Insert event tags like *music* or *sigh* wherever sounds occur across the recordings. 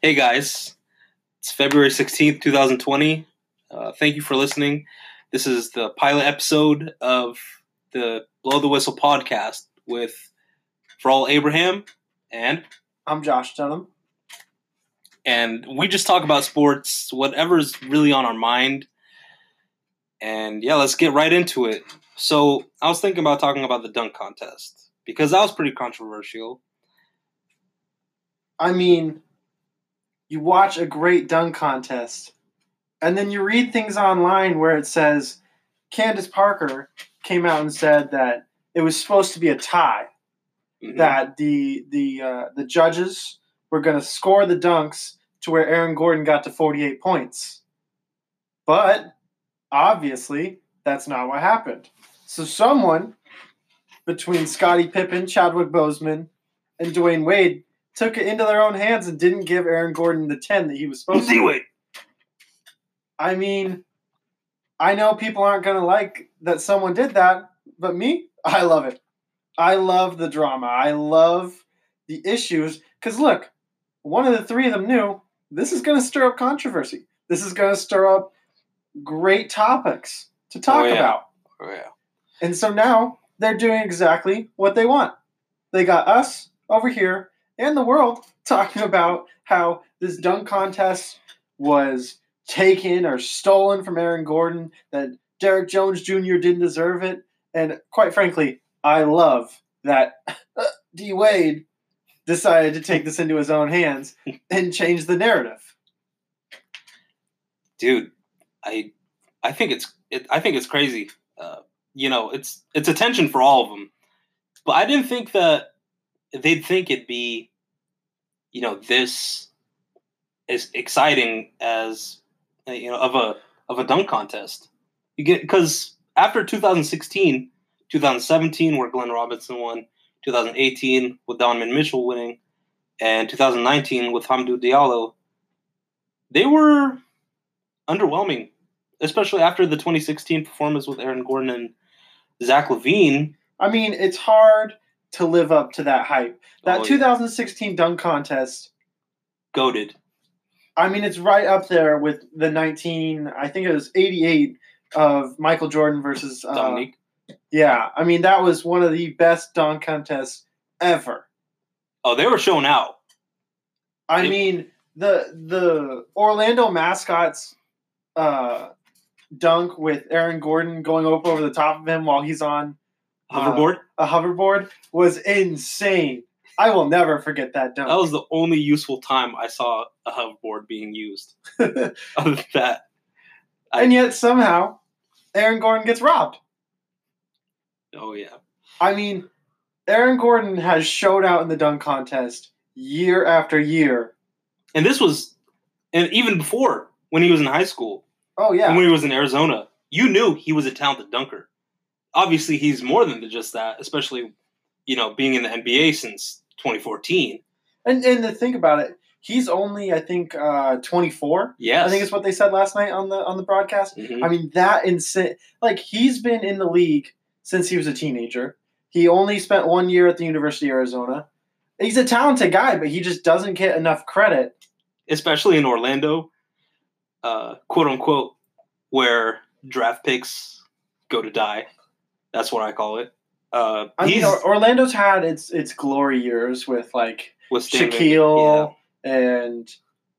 Hey guys, it's February 16th, 2020. Uh, thank you for listening. This is the pilot episode of the Blow the Whistle podcast with Frall Abraham and I'm Josh Dunham. and we just talk about sports, whatever's really on our mind. And yeah, let's get right into it. So I was thinking about talking about the dunk contest because that was pretty controversial. I mean, you watch a great dunk contest, and then you read things online where it says Candace Parker came out and said that it was supposed to be a tie, Mhm. that the the uh, the judges were going to score the dunks to where Aaron Gordon got to 48 points. But obviously, that's not what happened. So someone between Scottie Pippen, Chadwick Boseman, and Dwyane Wade took it into their own hands and didn't give Aaron Gordon the 10 that he was supposed to. Do it. I mean, I know people aren't going to like that someone did that, but me, I love it. I love the drama. I love the issues. Because look, one of the three of them knew this is going to stir up controversy. This is going to stir up great topics to oh, talk Oh, yeah. about. Oh, yeah. And so now they're doing exactly what they want. They got us over here and the world *laughs* talking about how this dunk contest was taken or stolen from Aaron Gordon, that Derrick Jones Jr. didn't deserve it. And quite frankly, I love that *laughs* D Wade decided to take this into his own hands *laughs* and change the narrative. dude i i think it's it, i think it's crazy uh, you know it's it's attention for all of them but i didn't think that they'd think it'd be you know this as exciting as uh, you know of a of a dunk contest you get because after 2016 2017 where glenn robinson won 2018 with donovan mitchell winning and 2019 with hamidou diallo they were underwhelming, especially after the 2016 performance with Aaron Gordon and Zach LaVine. I mean, it's hard to live up to that hype. That Oh, yeah. 2016 dunk contest Goaded. I mean, it's right up there with the 19, I think it was 88 of Michael Jordan versus. Uh, Dominique. yeah, I mean, that was one of the best dunk contests ever. Oh, they were showing out. I It- mean, the the Orlando mascots uh, dunk with Aaron Gordon going up over the top of him while he's on uh, Hoverboard. a hoverboard was insane. I will never forget that dunk. that was the only useful time I saw a hoverboard being used. *laughs* Other than that, and yet somehow Aaron Gordon gets robbed. oh yeah. I mean, Aaron Gordon has showed out in the dunk contest year after year. And this was, and even before when he was in high school, Oh and yeah, when he was in Arizona, you knew he was a talented dunker. Obviously, he's more than just that, especially, you know, being in the NBA since 2014. and and to think about it, he's only I think uh, 24. Yeah, I think it's what they said last night on the on the broadcast. Mhm. I mean that insane. Like he's been in the league since he was a teenager. He only spent one year at the University of Arizona. He's a talented guy, but he just doesn't get enough credit. especially in Orlando, uh, quote unquote, where draft picks go to die. That's what I call it. Uh, I mean, Orlando's had its its glory years with like with Shaquille and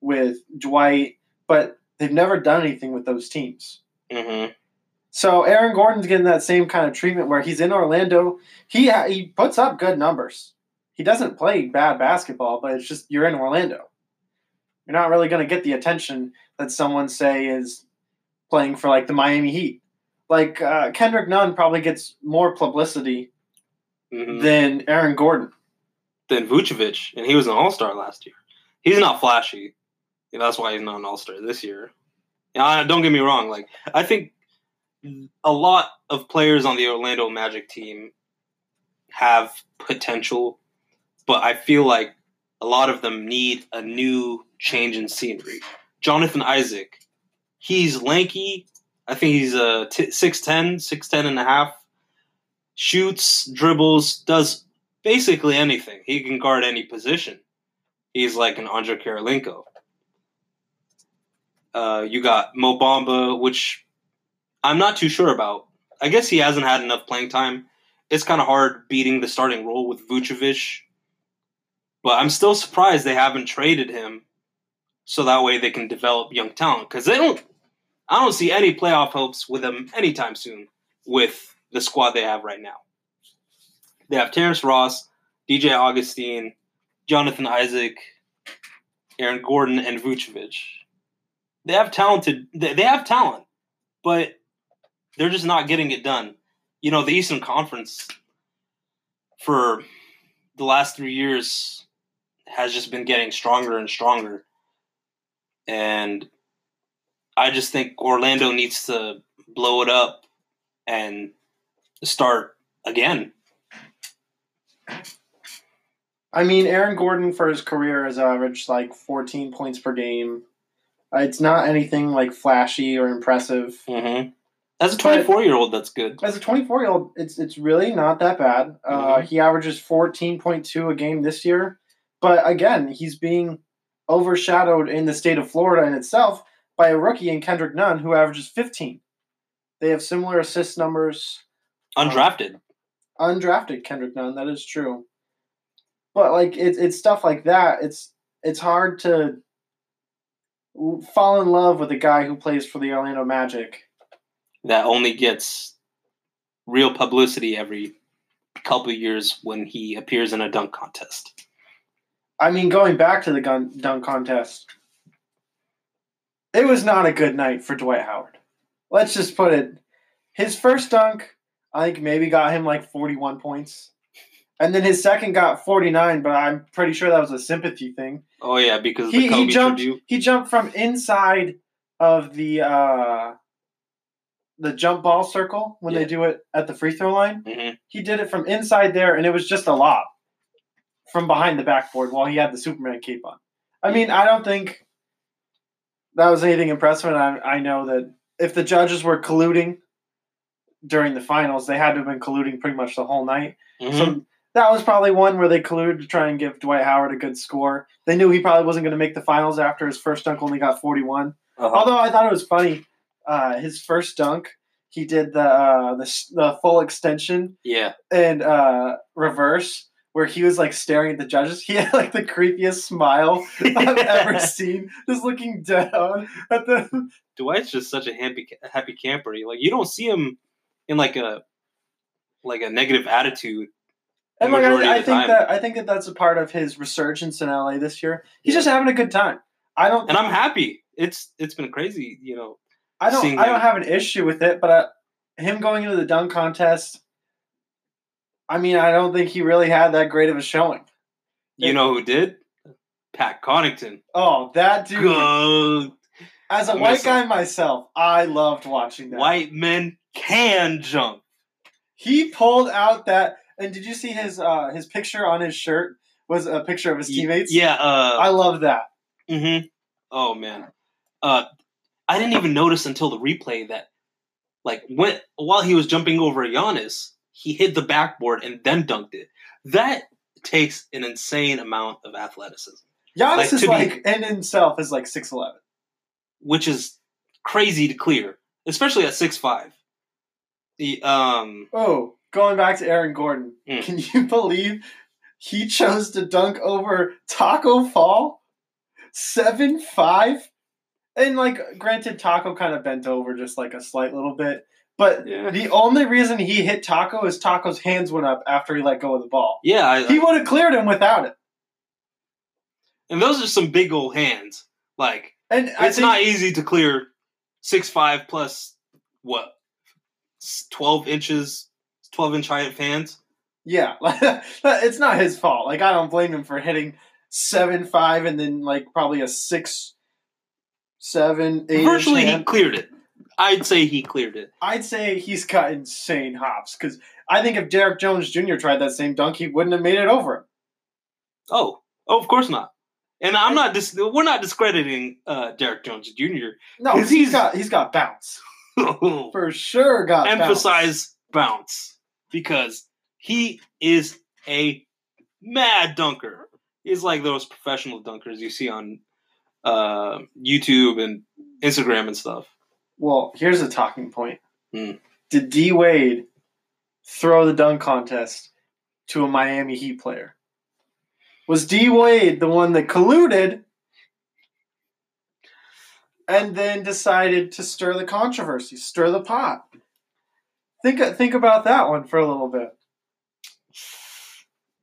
with Dwight, but they've never done anything with those teams. Yeah. Mhm. So Aaron Gordon's getting that same kind of treatment where he's in Orlando. He ha- he puts up good numbers. He doesn't play bad basketball, but it's just you're in Orlando. You're not really going to get the attention that someone say is playing for like the Miami Heat. Like uh, Kendrick Nunn probably gets more publicity Mhm. than Aaron Gordon. Than Vucevic, and he was an All Star last year. He's not flashy. You know, that's why he's not an All Star this year. You know, don't get me wrong. Like I think a lot of players on the Orlando Magic team have potential, but I feel like a lot of them need a new change in scenery. Jonathan Isaac, he's lanky. I think he's a t- 6'10", 6'10 and a half. Shoots, dribbles, does basically anything. He can guard any position. He's like an Andre Kirilenko. Uh, you got Mo Bamba, which I'm not too sure about. I guess he hasn't had enough playing time. It's kind of hard beating the starting role with Vucevic, but I'm still surprised they haven't traded him so that way they can develop young talent because they don't. I don't see any playoff hopes with them anytime soon with the squad they have right now. They have Terrence Ross, DJ Augustin, Jonathan Isaac, Aaron Gordon, and Vucevic. They have talented. They have talent, but they're just not getting it done. You know, the Eastern Conference for the last three years has just been getting stronger and stronger. And I just think Orlando needs to blow it up and start again. I mean, Aaron Gordon for his career has averaged like 14 points per game. Uh, it's not anything like flashy or impressive. Mm-hmm. As a 24 year old, that's good. As a 24 year old, it's it's really not that bad. Uh, Mhm. he averages 14.2 a game this year, but again, he's being overshadowed in the state of Florida in itself by a rookie in Kendrick Nunn who averages 15. They have similar assist numbers. Undrafted. Um, undrafted Kendrick Nunn, that is true. But like it's it's stuff like that. It's it's hard to fall in love with a guy who plays for the Orlando Magic. that only gets real publicity every couple of years when he appears in a dunk contest. I mean, going back to the gun dunk contest, it was not a good night for Dwight Howard. Let's just put it. His first dunk, I think maybe got him like 41 points. And then his second got 49, but I'm pretty sure that was a sympathy thing. Oh yeah, because He, he jumped tribute. he jumped from inside of the uh the jump ball circle when Yeah. they do it at the free throw line. hmm He did it from inside there, and it was just a lob from behind the backboard while he had the Superman cape on. I mean, I don't think that was anything impressive, and I, I know that if the judges were colluding during the finals, they had to have been colluding pretty much the whole night. hmm So that was probably one where they colluded to try and give Dwight Howard a good score. They knew he probably wasn't going to make the finals after his first dunk only got 41. Uh-huh. Although I thought it was funny, uh, his first dunk, he did the uh, the, the full extension yeah, and uh, reverse, where he was like staring at the judges. *laughs* He had like the creepiest smile I've *laughs* ever seen, just looking down at them. Dwight's just such a happy happy camper. Like you don't see him in like a like a negative attitude. And like I, I think time. that I think that that's a part of his resurgence in LA this year. He's just having a good time. I don't. and I'm happy. It's it's been crazy, you know. I don't. I don't him. have an issue with it, but uh, him going into the dunk contest. I mean, I don't think he really had that great of a showing. You know who did? Pat Connaughton. Oh, that dude! Good. As a white guy myself, I loved watching that. White men can jump. He pulled out that, and did you see his uh, his picture on his shirt was a picture of his teammates? Yeah. Uh, I love that. Mm-hmm. Oh man. Uh, I didn't even notice until the replay that, like, when while he was jumping over Giannis, he hit the backboard and then dunked it. That takes an insane amount of athleticism, Giannis Like, is to be- like, in himself is like six eleven. which is crazy to clear, especially at six five. The um, Oh, going back to Aaron Gordon, Mm. can you *laughs* believe he chose to dunk over Taco Fall? Seven five? And like granted Taco kind of bent over just like a slight little bit. But yeah, the only reason he hit Taco is Taco's hands went up after he let go of the ball. yeah, I, He would have cleared him without it. and those are some big old hands. Like And it's think, not easy to clear six five plus what twelve inches, twelve inch height of hands. Yeah, *laughs* it's not his fault. Like I don't blame him for hitting seven five and then like probably a six, seven, eight. Virtually, inch he cleared it. I'd say he cleared it. I'd say he's got insane hops because I think if Derrick Jones Jr. tried that same dunk, he wouldn't have made it over him. Oh, oh, of course not. And I'm not. Dis- we're not discrediting uh, Derrick Jones Jr. No, he's he's- got he's got bounce *laughs* for sure. Got bounce. Emphasize bounce because he is a mad dunker. He's like those professional dunkers you see on uh, YouTube and Instagram and stuff. Well, here's a talking point. Hmm. Did D Wade throw the dunk contest to a Miami Heat player? Was D Wade the one that colluded and then decided to stir the controversy, stir the pot? Think think about that one for a little bit.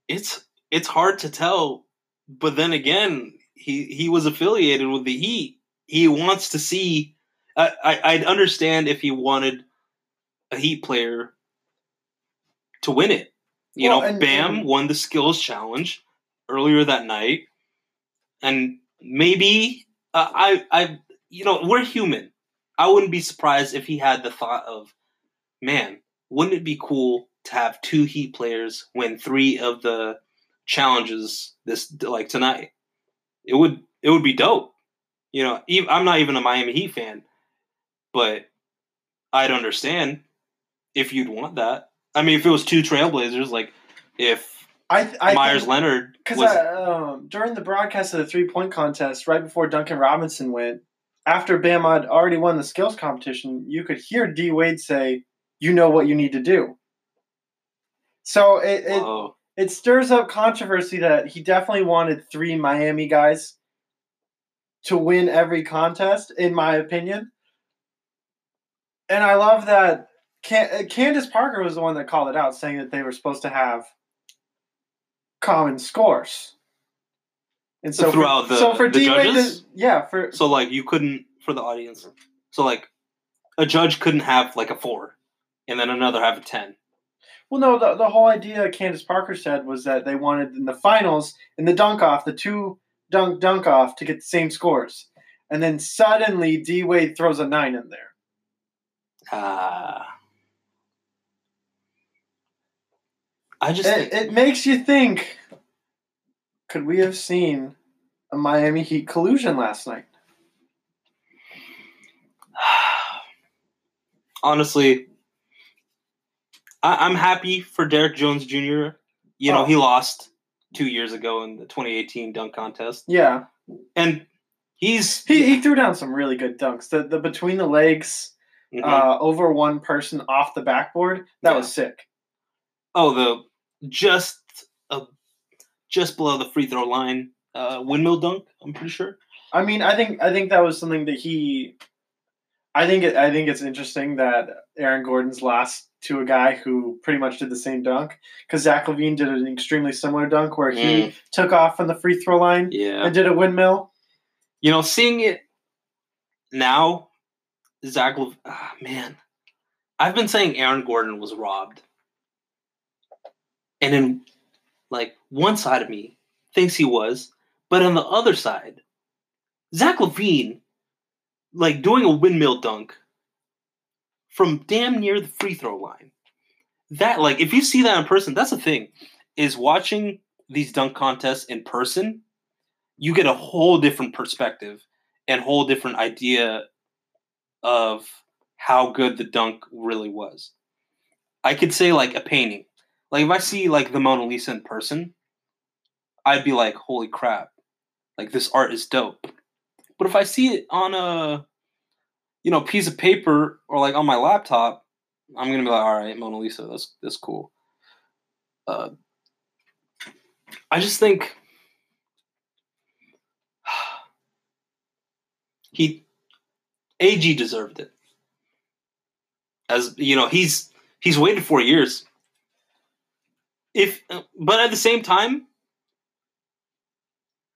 It's it's hard to tell, but then again, he he was affiliated with the Heat. He wants to see. I, I I'd understand if he wanted a Heat player to win it. You Well, know, and- Bam and- won the skills challenge earlier that night, and maybe uh, I I you know we're human. I wouldn't be surprised if he had the thought of, man, wouldn't it be cool to have two Heat players win three of the challenges this like tonight? It would it would be dope. You know, I'm not even a Miami Heat fan, but I'd understand if you'd want that. I mean, if it was two Trailblazers, like if I I Meyers Leonard because was um, during the broadcast of the three point contest, right before Duncan Robinson went, after Bam had already won the skills competition, you could hear D Wade say, "You know what you need to do." So it it, it stirs up controversy that he definitely wanted three Miami guys to win every contest, in my opinion. And I love that Can- uh, Candace Parker was the one that called it out, saying that they were supposed to have common scores. And so Throughout for, the- so for the D-Wade judges? yeah, for So like you couldn't for the audience. So like a judge couldn't have like a four, and then another have a ten. Well, no, the, the whole idea Candace Parker said was that they wanted in the finals, in the dunk off, the two dunk dunk off to get the same scores. And then suddenly D Wade throws a nine in there. Ah. I just It, it makes you think could we have seen a Miami Heat collusion last night? *sighs* honestly, I, I'm happy for Derrick Jones Jr. You know, Oh. he lost two years ago in the 2018 dunk contest, Yeah. and he's He, he threw down some really good dunks. The, the between the legs, Mhm. uh, over one person off the backboard, that Yeah. was sick. oh the just uh, just below the free throw line uh, windmill dunk. I'm pretty sure. I mean, I think I think that was something that he. I think it, I think it's interesting that Aaron Gordon's lost to a guy who pretty much did the same dunk because Zach LaVine did an extremely similar dunk where he took off from the free throw line Yeah, and did a windmill. you know, seeing it now, Zach. Lev- ah, man, I've been saying Aaron Gordon was robbed, and then like one side of me thinks he was, but on the other side, Zach LaVine, like doing a windmill dunk from damn near the free throw line. That like if you see that in person, that's the thing. Is watching these dunk contests in person, you get a whole different perspective and whole different idea of how good the dunk really was. I could say like a painting. Like if I see like the Mona Lisa in person, I'd be like, "Holy crap. Like this art is dope." But if I see it on a you know, piece of paper or like on my laptop, I'm going to be like, "All right, Mona Lisa, that's that's cool." Uh I just think *sighs* he AG deserved it. As you know, he's he's waited four years. If but at the same time,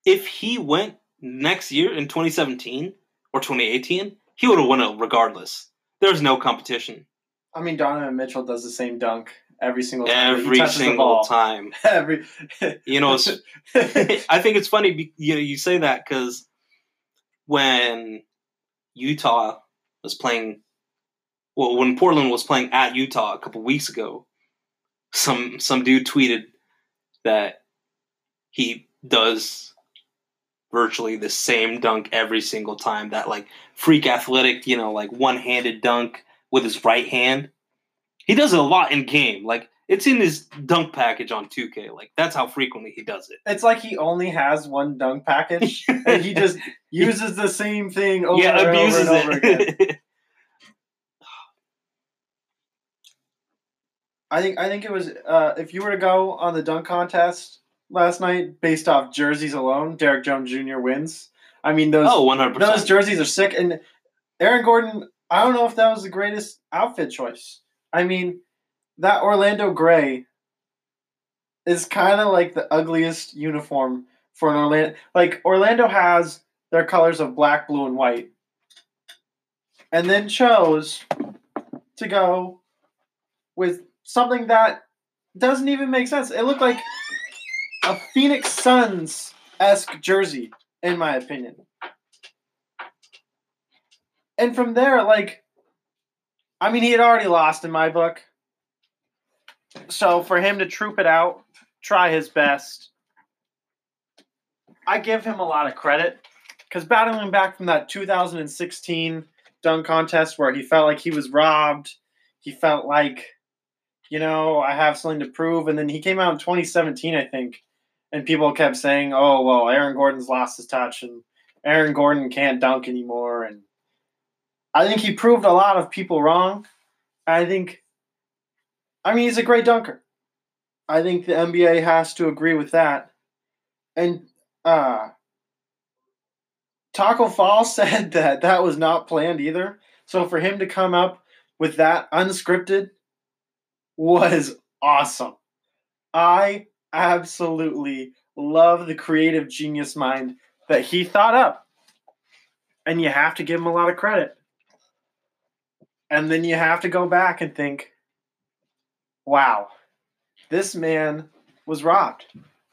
if he went next year in 2017 or 2018, he would have won it regardless. There's no competition I mean, Donovan Mitchell does the same dunk every single time. every single time. *laughs* Every. You know, *laughs* *laughs* I think it's funny. You know, you say that because when Utah was playing, well, when Portland was playing at Utah a couple weeks ago, some some dude tweeted that he does virtually the same dunk every single time. That like freak athletic, you know, like one handed dunk with his right hand. He does it a lot in game. Like It's in his dunk package on 2K. Like that's how frequently he does it. It's like he only has one dunk package, and he just *laughs* uses the same thing over yeah, and abuses over and over again. it. *laughs* I think I think it was uh, if you were to go on the dunk contest last night based off jerseys alone, Derrick Jones Jr. wins. I mean those oh, 100. those jerseys are sick, and Aaron Gordon. I don't know if that was the greatest outfit choice. I mean, that Orlando gray is kind of like the ugliest uniform for an Orlando. Like Orlando has their colors of black, blue, and white, and then chose to go with something that doesn't even make sense. It looked like a Phoenix Suns esque jersey, in my opinion. And from there, like, I mean, he had already lost in my book. So for him to troop it out, try his best, I give him a lot of credit because battling back from that 2016 dunk contest where he felt like he was robbed, he felt like, you know, I have something to prove. And then he came out in 2017, I think, and people kept saying, oh, well, Aaron Gordon's lost his touch and Aaron Gordon can't dunk anymore. And I think he proved a lot of people wrong. I think, I mean, he's a great dunker. I think the NBA has to agree with that. And uh, Taco Fall *laughs* said that that was not planned either. So for him to come up with that unscripted was awesome. I absolutely love the creative genius mind that he thought up. And you have to give him a lot of credit. And then you have to go back and think, wow, this man was robbed.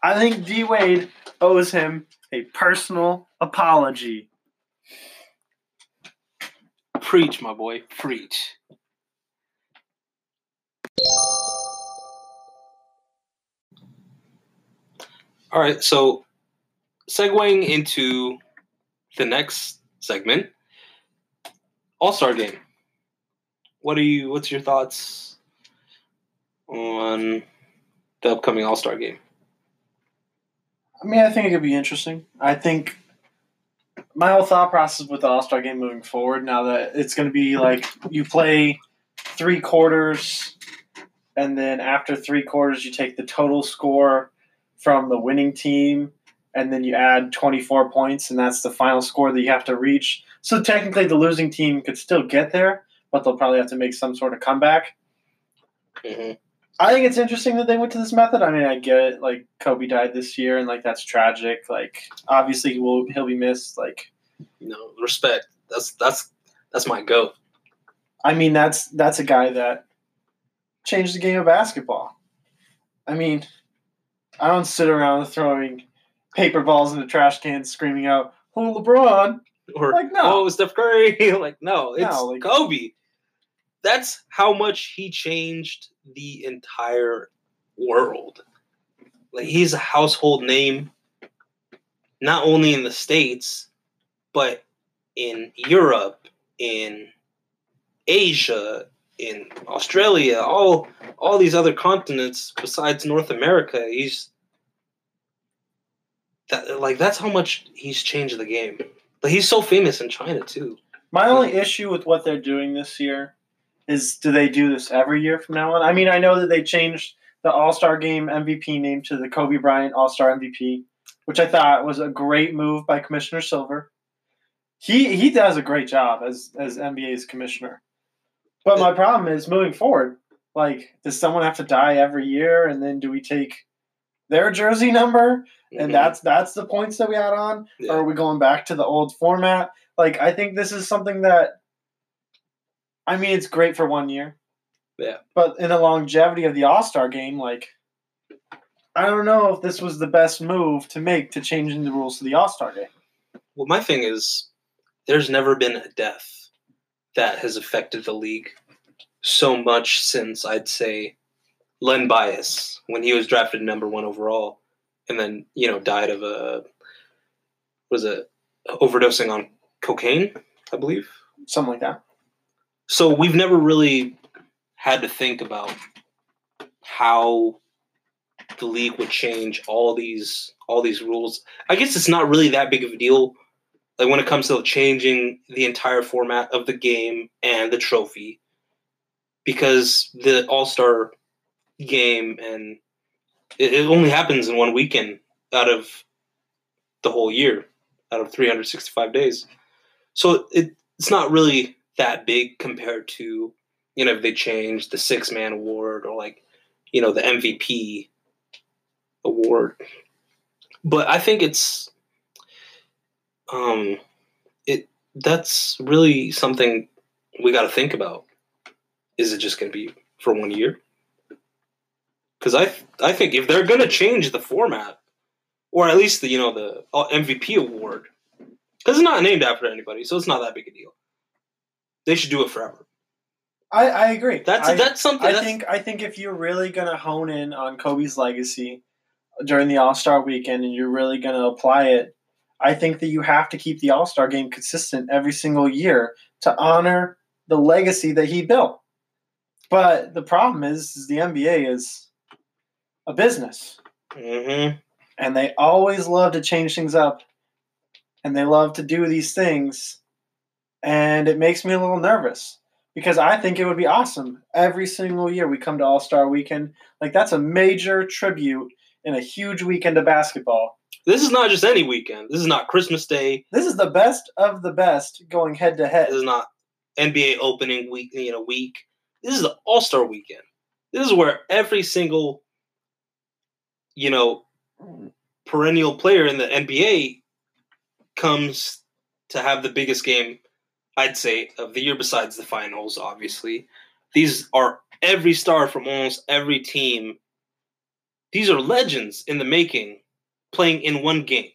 I think D Wade owes him a personal apology. Preach, my boy. Preach. All right, so segueing into the next segment, All Star Game. What are you? What's your thoughts on the upcoming All Star Game? I mean, I think it could be interesting. I think my whole thought process with the All Star game moving forward, now that it's going to be like you play three quarters, and then after three quarters, you take the total score from the winning team, and then you add 24 points, and that's the final score that you have to reach. So technically, the losing team could still get there, but they'll probably have to make some sort of comeback. Mm-hmm. I think it's interesting that they went to this method. I mean, I get it. Like Kobe died this year, and like that's tragic. Like obviously, he will he'll be missed. Like You know, respect. That's that's that's my goat. I mean, that's that's a guy that changed the game of basketball. I mean, I don't sit around throwing paper balls in the trash cans, screaming out "Oh, LeBron!" Or Like, no. oh, Steph Curry. *laughs* like no, it's No, like- Kobe. That's how much he changed the entire world. Like he's a household name, not only in the states, but in Europe, in Asia, in Australia, all all these other continents besides North America. He's that like that's how much he's changed the game. Like he's so famous in China too. My only issue with what they're doing this year is do they do this every year from now on? I mean, I know that they changed the All Star Game MVP name to the Kobe Bryant All Star MVP, which I thought was a great move by Commissioner Silver. He he does a great job as as NBA's commissioner. But my problem is moving forward. Like, does someone have to die every year, and then do we take their jersey number, and Mhm. that's that's the points that we add on, Yeah. or are we going back to the old format? Like, I think this is something that, I mean, it's great for one year. Yeah. But in the longevity of the All Star game, like, I don't know if this was the best move to make to changing the rules to the All Star game. Well, my thing is, there's never been a death that has affected the league so much since I'd say Len Bias when he was drafted number one overall, and then you know died of a was it overdosing on cocaine, I believe. Something like that. So we've never really had to think about how the league would change all these all these rules. I guess it's not really that big of a deal. Like when it comes to changing the entire format of the game and the trophy, because the All Star game and it, it only happens in one weekend out of the whole year, out of 365 days. So it, it's not really that big compared to you know if they change the six man award or like you know the MVP award. But I think it's um it that's really something we got to think about. Is it just going to be for one year? Because I I think if they're going to change the format, or at least the you know the uh, MVP award, because it's not named after anybody, so it's not that big a deal. They should do it forever. I, I agree. That's I, that's something. I that's, think I think if you're really gonna hone in on Kobe's legacy during the All Star weekend and you're really gonna apply it, I think that you have to keep the All Star game consistent every single year to honor the legacy that he built. But the problem is, is the NBA is a business, Mhm. and they always love to change things up, and they love to do these things, and it makes me a little nervous because I think it would be awesome every single year we come to All Star Weekend. Like that's a major tribute and a huge weekend of basketball. This is not just any weekend. This is not Christmas Day. This is the best of the best going head to head. This is not NBA opening week. You know, week. This is the All Star weekend. This is where every single, you know, perennial player in the NBA comes to have the biggest game, I'd say, of the year besides the finals, obviously. These are every star from almost every team. These are legends in the making playing in one game.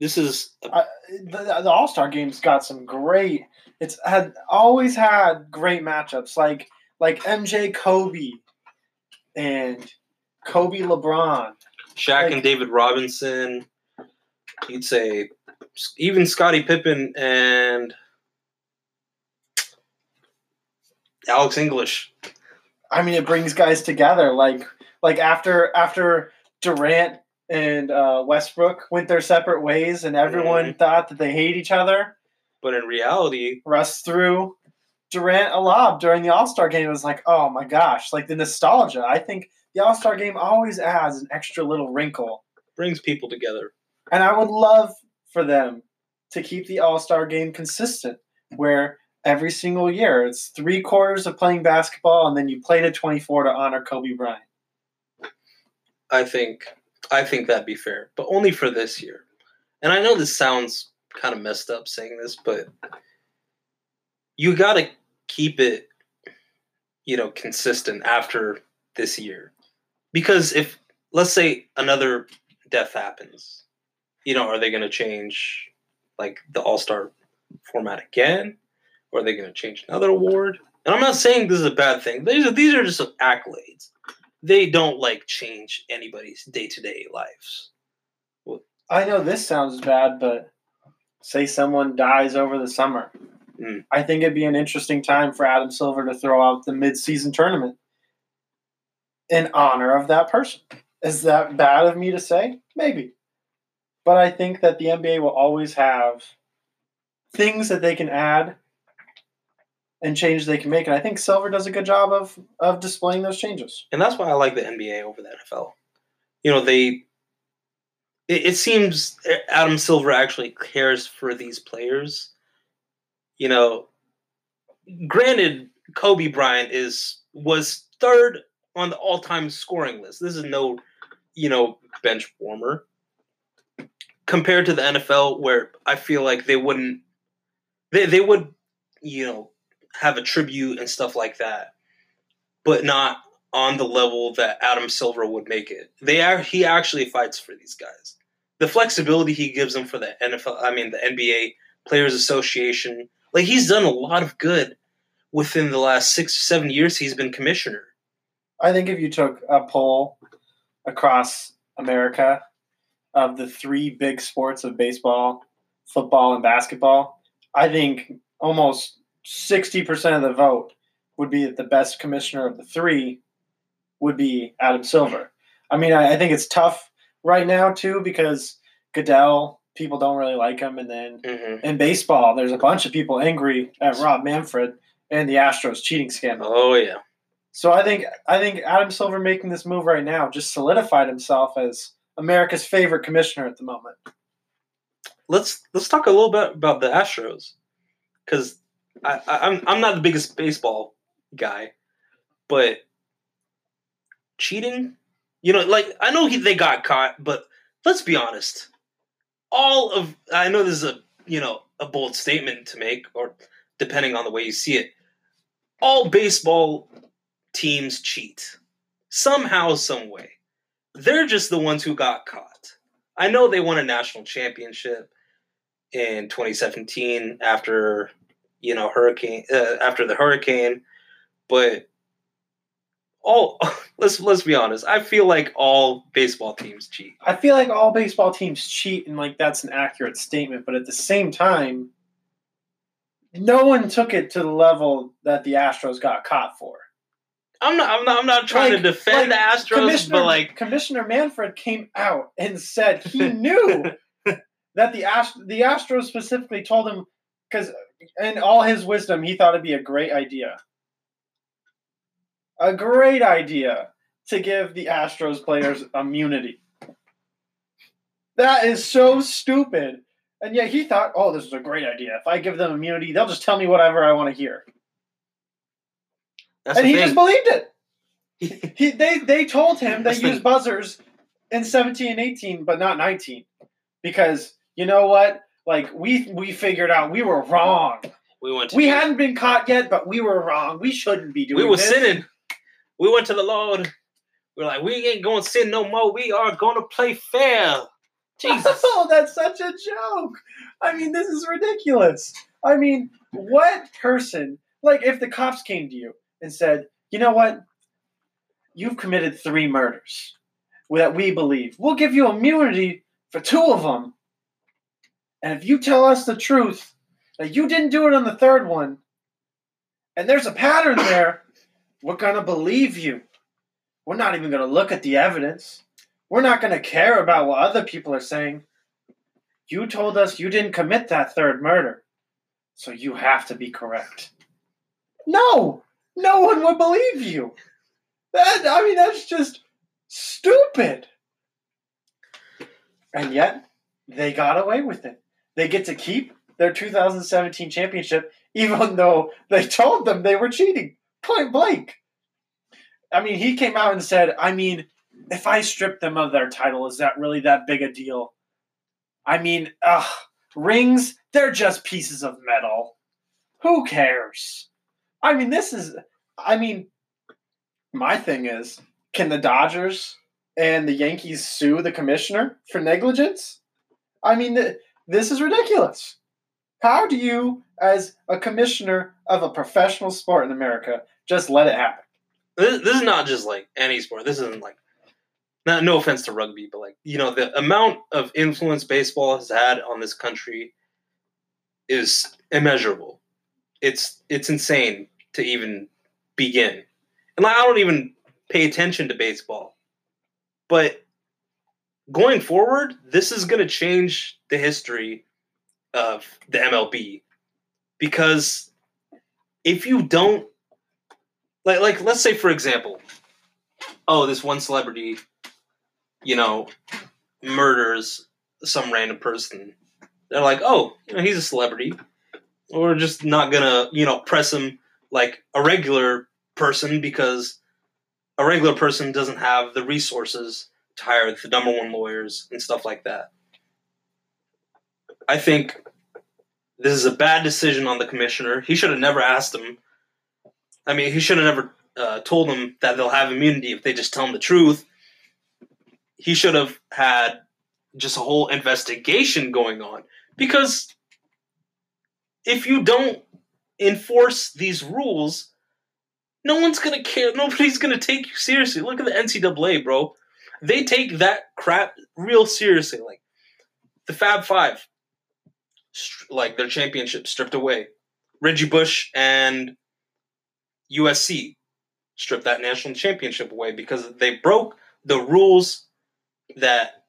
This is a, I, the, the All Star game's got some great. It's had always had great matchups like like MJ Kobe and Kobe LeBron. Shaq like- and David Robinson. You'd say even Scottie Pippen and Alex English. I mean, it brings guys together. Like like after after Durant and uh, Westbrook went their separate ways, and everyone thought that they hate each other. But in reality, Russ threw Durant a lob during the All Star game. It was like, oh my gosh, like the nostalgia. I think the All Star game always adds an extra little wrinkle, brings people together. and I would love for them to keep the All Star game consistent, where every single year it's three quarters of playing basketball, and then you play to twenty four to honor Kobe Bryant. I think I think that'd be fair, but only for this year. And I know this sounds kind of messed up saying this, but you got to keep it you know consistent after this year. Because if let's say another death happens, you know, are they going to change like the All-Star format again? Or are they going to change another award? And I'm not saying this is a bad thing. These are these are just accolades they don't like change anybody's day to day lives. I know this sounds bad, but say someone dies over the summer. Mm. I think it'd be an interesting time for Adam Silver to throw out the mid-season tournament in honor of that person. Is that bad of me to say? Maybe. But I think that the NBA will always have things that they can add and changes they can make. And I think Silver does a good job of of displaying those changes. And that's why I like the NBA over the NFL. You know, they it, it seems Adam Silver actually cares for these players. You know, granted, Kobe Bryant is was third on the all-time scoring list. This is no, you know, bench warmer compared to the NFL, where I feel like they wouldn't, they they would, you know, have a tribute and stuff like that, but not on the level that Adam Silver would make it. They are he actually fights for these guys. The flexibility he gives them for the NFL, I mean the NBA Players Association, like he's done a lot of good within the last six seven years he's been commissioner. I think if you took a poll across America of the three big sports of baseball, football, and basketball, I think almost 60% of the vote would be that the best commissioner of the three would be Adam Silver. I mean, I, I think it's tough right now too because Goodell people don't really like him, and then Mm-hmm. in baseball, there's a bunch of people angry at Rob Manfred and the Astros cheating scandal. Oh yeah. So I think I think Adam Silver making this move right now just solidified himself as America's favorite commissioner at the moment. Let's let's talk a little bit about the Astros, because I'm I'm not the biggest baseball guy, but cheating, you know, like I know he, they got caught, but let's be honest. All of I know this is a you know a bold statement to make, or depending on the way you see it, all baseball teams cheat somehow, some way. They're just the ones who got caught. I know they won a national championship in 2017 after you know hurricane uh, after the hurricane, but all *laughs* let's let's be honest. I feel like all baseball teams cheat. I feel like all baseball teams cheat, and like that's an accurate statement. But at the same time, no one took it to the level that the Astros got caught for. I'm not I'm not I'm not trying Like- to defend like, the Astros, but like Commissioner Manfred came out and said he knew *laughs* that the Ast- the Astros specifically told him because in all his wisdom he thought it'd be a great idea, a great idea to give the Astros players *laughs* immunity. That is so stupid. And yet he thought, oh, this is a great idea. If I give them immunity, they'll just tell me whatever I want to hear. That's and he thing. just believed it. *laughs* He they they told him they That's the- use buzzers in 17 and 18, but not 19. Because you know what? Like we we figured out we were wrong. we went We hadn't been caught yet, but we were wrong. We shouldn't be doing we were this. sinning. We went to the Lord. We're like, we ain't going to sin no more. We are going to play fair. Jesus. *laughs* Oh, that's such a joke. I mean, this is ridiculous. I mean, what person, like, if the cops came to you and said, you know what? You've committed three murders that we believe. We'll give you immunity for two of them. And if you tell us the truth that you didn't do it on the third one, and there's a pattern there, we're going to believe you. We're not even going to look at the evidence. We're not going to care about what other people are saying. You told us you didn't commit that third murder, so you have to be correct. No, no one would believe you. That I mean, that's just stupid. And yet, they got away with it. They get to keep their 2017 championship, even though they told them they were cheating. Point blank. I mean, he came out and said, I mean, if I strip them of their title, is that really that big a deal? I mean, ugh, rings, they're just pieces of metal. Who cares? I mean, this is, I mean, my thing is, can the Dodgers and the Yankees sue the commissioner for negligence? I mean, th- this is ridiculous. How do you, as a commissioner of a professional sport in America, just let it happen? this, this is not just like any sport. This isn't like, not, no offense to rugby, but like, you know, the amount of influence baseball has had on this country is immeasurable. It's it's insane to even begin. And like, I don't even pay attention to baseball. But going forward, this is going to change the history of the MLB because if you don't like like let's say for example oh this one celebrity you know murders some random person they're like oh you know he's a celebrity we're just not gonna you know press him like a regular person because a regular person doesn't have the resources to hire the number one lawyers and stuff like that. I think this is a bad decision on the commissioner. He should have never asked him. I mean, he should have never uh, told them that they'll have immunity if they just tell him the truth. He should have had just a whole investigation going on because if you don't enforce these rules, no one's gonna care. *laughs* Nobody's gonna take you seriously. Look at the NCAA, bro. They take that crap real seriously. Like the Fab Five, like their championship stripped away. Reggie Bush and USC stripped that national championship away because they broke the rules that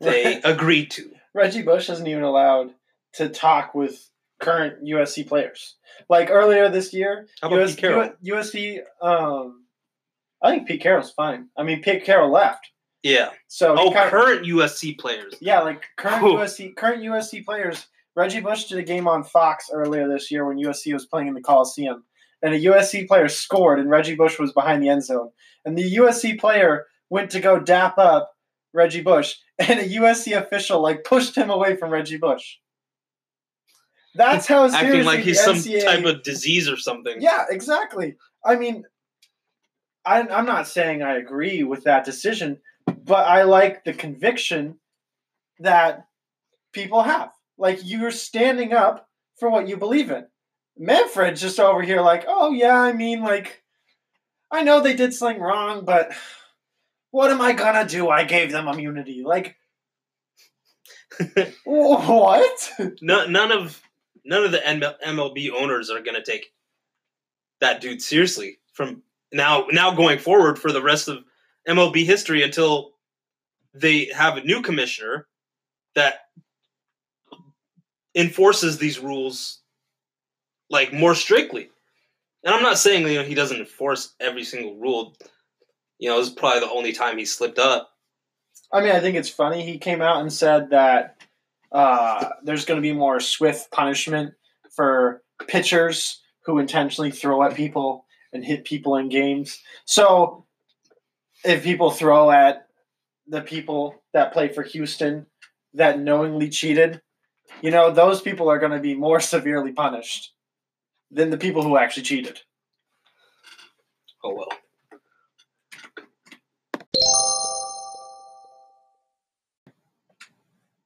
they *laughs* agreed to. Reggie Bush isn't even allowed to talk with current USC players. Like earlier this year, How about US, Pete Carroll? USC. Um, I think Pete Carroll's fine. I mean, Pete Carroll left, Yeah. so Oh, current USC players. yeah, like current Whew. USC current USC players. Reggie Bush did a game on Fox earlier this year when USC was playing in the Coliseum, and a USC player scored, and Reggie Bush was behind the end zone, and the USC player went to go dap up Reggie Bush, and a USC official like pushed him away from Reggie Bush. That's how Acting like he's the some NCAA type of disease or something. yeah, exactly. I mean, I, I'm not saying I agree with that decision, but I like the conviction that people have. Like you're standing up for what you believe in. Manfred's just over here, like, oh yeah, I mean, like, I know they did something wrong, but what am I gonna do? I gave them immunity. Like, *laughs* what? No, none of none of the MLB owners are going to take that dude seriously from now now going forward for the rest of MLB history until they have a new commissioner that enforces these rules like more strictly. And I'm not saying you know he doesn't enforce every single rule. You know, this is probably the only time he slipped up. I mean, I think it's funny. He came out and said that uh, there's going to be more swift punishment for pitchers who intentionally throw at people and hit people in games. So, if people throw at the people that play for Houston that knowingly cheated, you know, those people are going to be more *laughs* severely punished than the people who actually cheated. Oh well.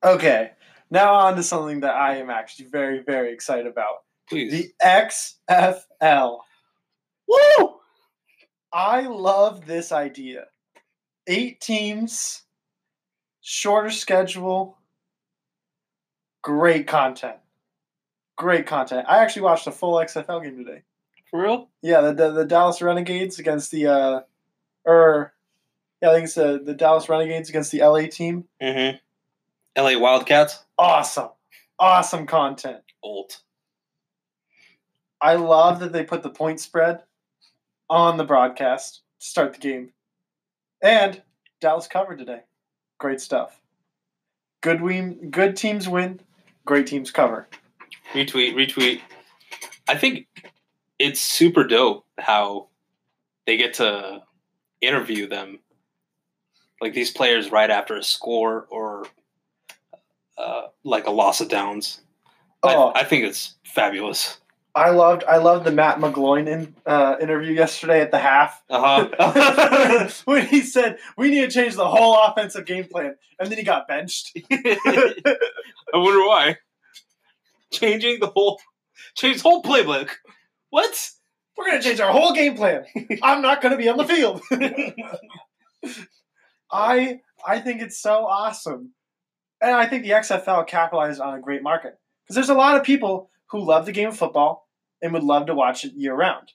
Okay, now on to something that I am actually very, very excited about. Please. The XFL. Woo! I love this idea. Eight teams, shorter schedule, great content. Great content. I actually watched a full XFL game today. For real? Yeah, the the, the Dallas Renegades against the uh or yeah, I think it's the, the Dallas Renegades against the LA team. Mm-hmm. LA Wildcats. Awesome. Awesome content. Old. I love that they put the point spread on the broadcast to start the game. And Dallas covered today. Great stuff. Good win, good teams win, great teams cover. Retweet, retweet. I think it's super dope how they get to interview them, like these players, right after a score or uh, like a loss of downs. Oh, I, I think it's fabulous. I loved I loved the Matt McGloin in, uh, interview yesterday at the half. Uh *laughs* when he said we need to change the whole offensive game plan, and then he got benched. *laughs* I wonder why. Changing the whole, change the whole playbook. What? We're gonna change our whole game plan. I'm not gonna be on the field. *laughs* I I think it's so awesome, and I think the XFL capitalized on a great market because there's a lot of people who love the game of football and would love to watch it year round.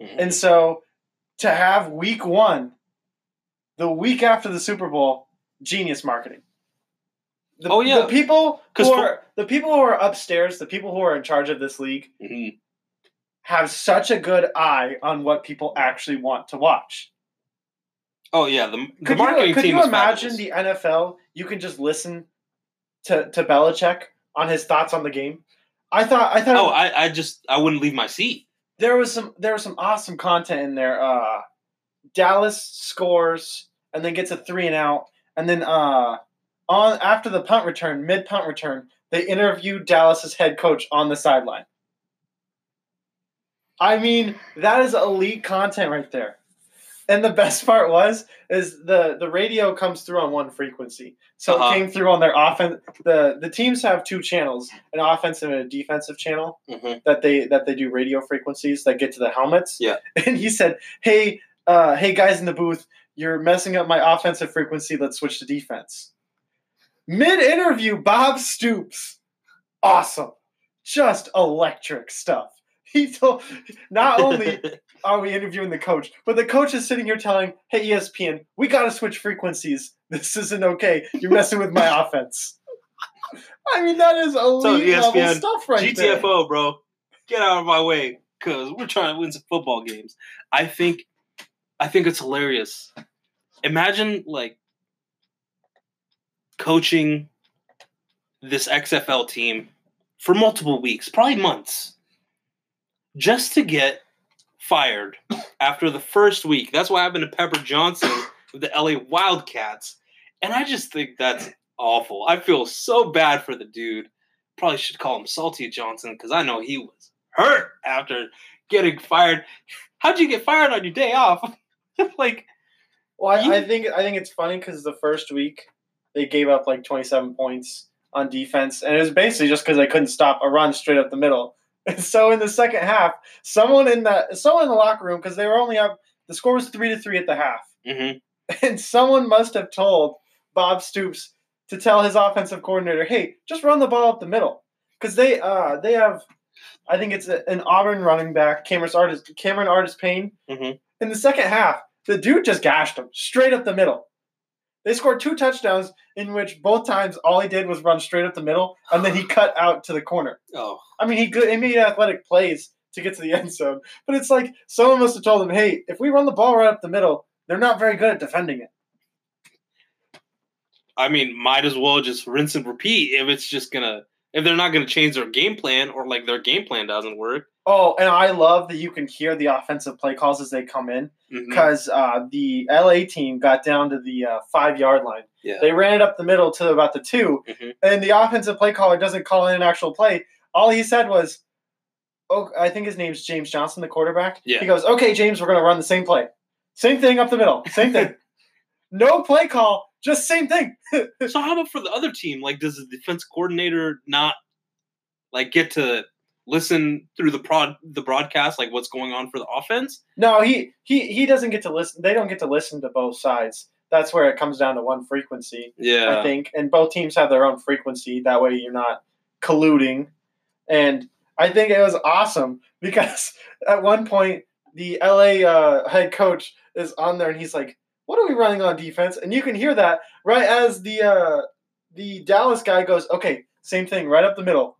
Mhm. And so to have week one, the week after the Super Bowl, genius marketing. The, Oh, yeah. the people who fo- are the people who are upstairs, the people who are in charge of this league, Mhm. have such a good eye on what people actually want to watch. Oh yeah, the, the Could marketing you, could team you is imagine fabulous. the NFL? You can just listen to to Belichick on his thoughts on the game. I thought I thought Oh, I, I just I wouldn't leave my seat. there was some there was some awesome content in there. Uh, Dallas scores and then gets a three and out, and then uh, on after the punt return, mid punt return, they interview Dallas's head coach on the sideline. I mean, that is elite content right there. And the best part was is the the radio comes through on one frequency, so Uh-huh. it came through on their offense. the The teams have two channels, an offensive and a defensive channel hmm that they that they do radio frequencies that get to the helmets. Yeah. *laughs* And he said, "Hey, uh, hey guys in the booth, you're messing up my offensive frequency. Let's switch to defense." Mid interview, Bob Stoops, awesome, just electric stuff. He told not only *laughs* are we interviewing the coach? But the coach is sitting here telling, "Hey ESPN, we got to switch frequencies. *laughs* This isn't okay. You're messing with my *laughs* offense." I mean, that is elite level ESPN, stuff right there. GTFO, bro. Get out of my way, cause we're trying to win some football games. I think, I think it's hilarious. Imagine like coaching this XFL team for multiple weeks, probably months, just to get fired after the first week. That's what happened to Pepper Johnson with the LA Wildcats. And I just think that's awful. I feel so bad for the dude. Probably should call him Salty Johnson because I know he was hurt after getting fired. How'd you get fired on your day off? *laughs* like, Well, I, You- I think I think it's funny because the first week they gave up like 27 points on defense, and it was basically just because they couldn't stop a run straight up the middle. *laughs* And so in the second half, someone in the someone in the locker room because they were only up, the score was three to three at the half, mhm. *laughs* and someone must have told Bob Stoops to tell his offensive coordinator, "Hey, just run the ball up the middle," because they uh they have, I think it's a, an Auburn running back, Cameron Artis Cameron Artis-Payne. Mhm. In the second half, the dude just gashed him straight up the middle. They scored two touchdowns in which both times all he did was run straight up the middle, and then he *sighs* cut out to the corner. oh, I mean, he good, he made athletic plays to get to the *laughs* end zone, but it's like someone must have told him, "Hey, if we run the ball right up the middle, they're not very good at defending it." I mean, might as well just rinse and repeat if it's just gonna if they're not gonna change their game plan or like their game plan doesn't work. Oh, and I love that you can hear the offensive play calls as they come in because uh, the LA team got down to the uh, five yard line. Yeah. They ran it up the middle to about the 2 Mhm. and the offensive play caller doesn't call in an actual play. All he said was, "Oh, I think his name's James Johnson, the quarterback." Yeah. He goes, "Okay, James, we're gonna run the same play, same thing up the middle, same thing, *laughs* no play call, just same thing." *laughs* So how about for the other team? Like, does the defense coordinator not like get to listen through the prod the broadcast, like what's going on for the offense? No, he he he doesn't get to listen. They don't get to listen to both sides. That's where it comes down to one frequency. Yeah. I think, and both teams have their own frequency. That way, you're not colluding. And I think it was awesome because *laughs* at one point the LA uh, head coach is on there and he's like, "What are we running on defense?" And you can hear that right as the uh, the Dallas guy goes, "Okay, same thing, right up the middle."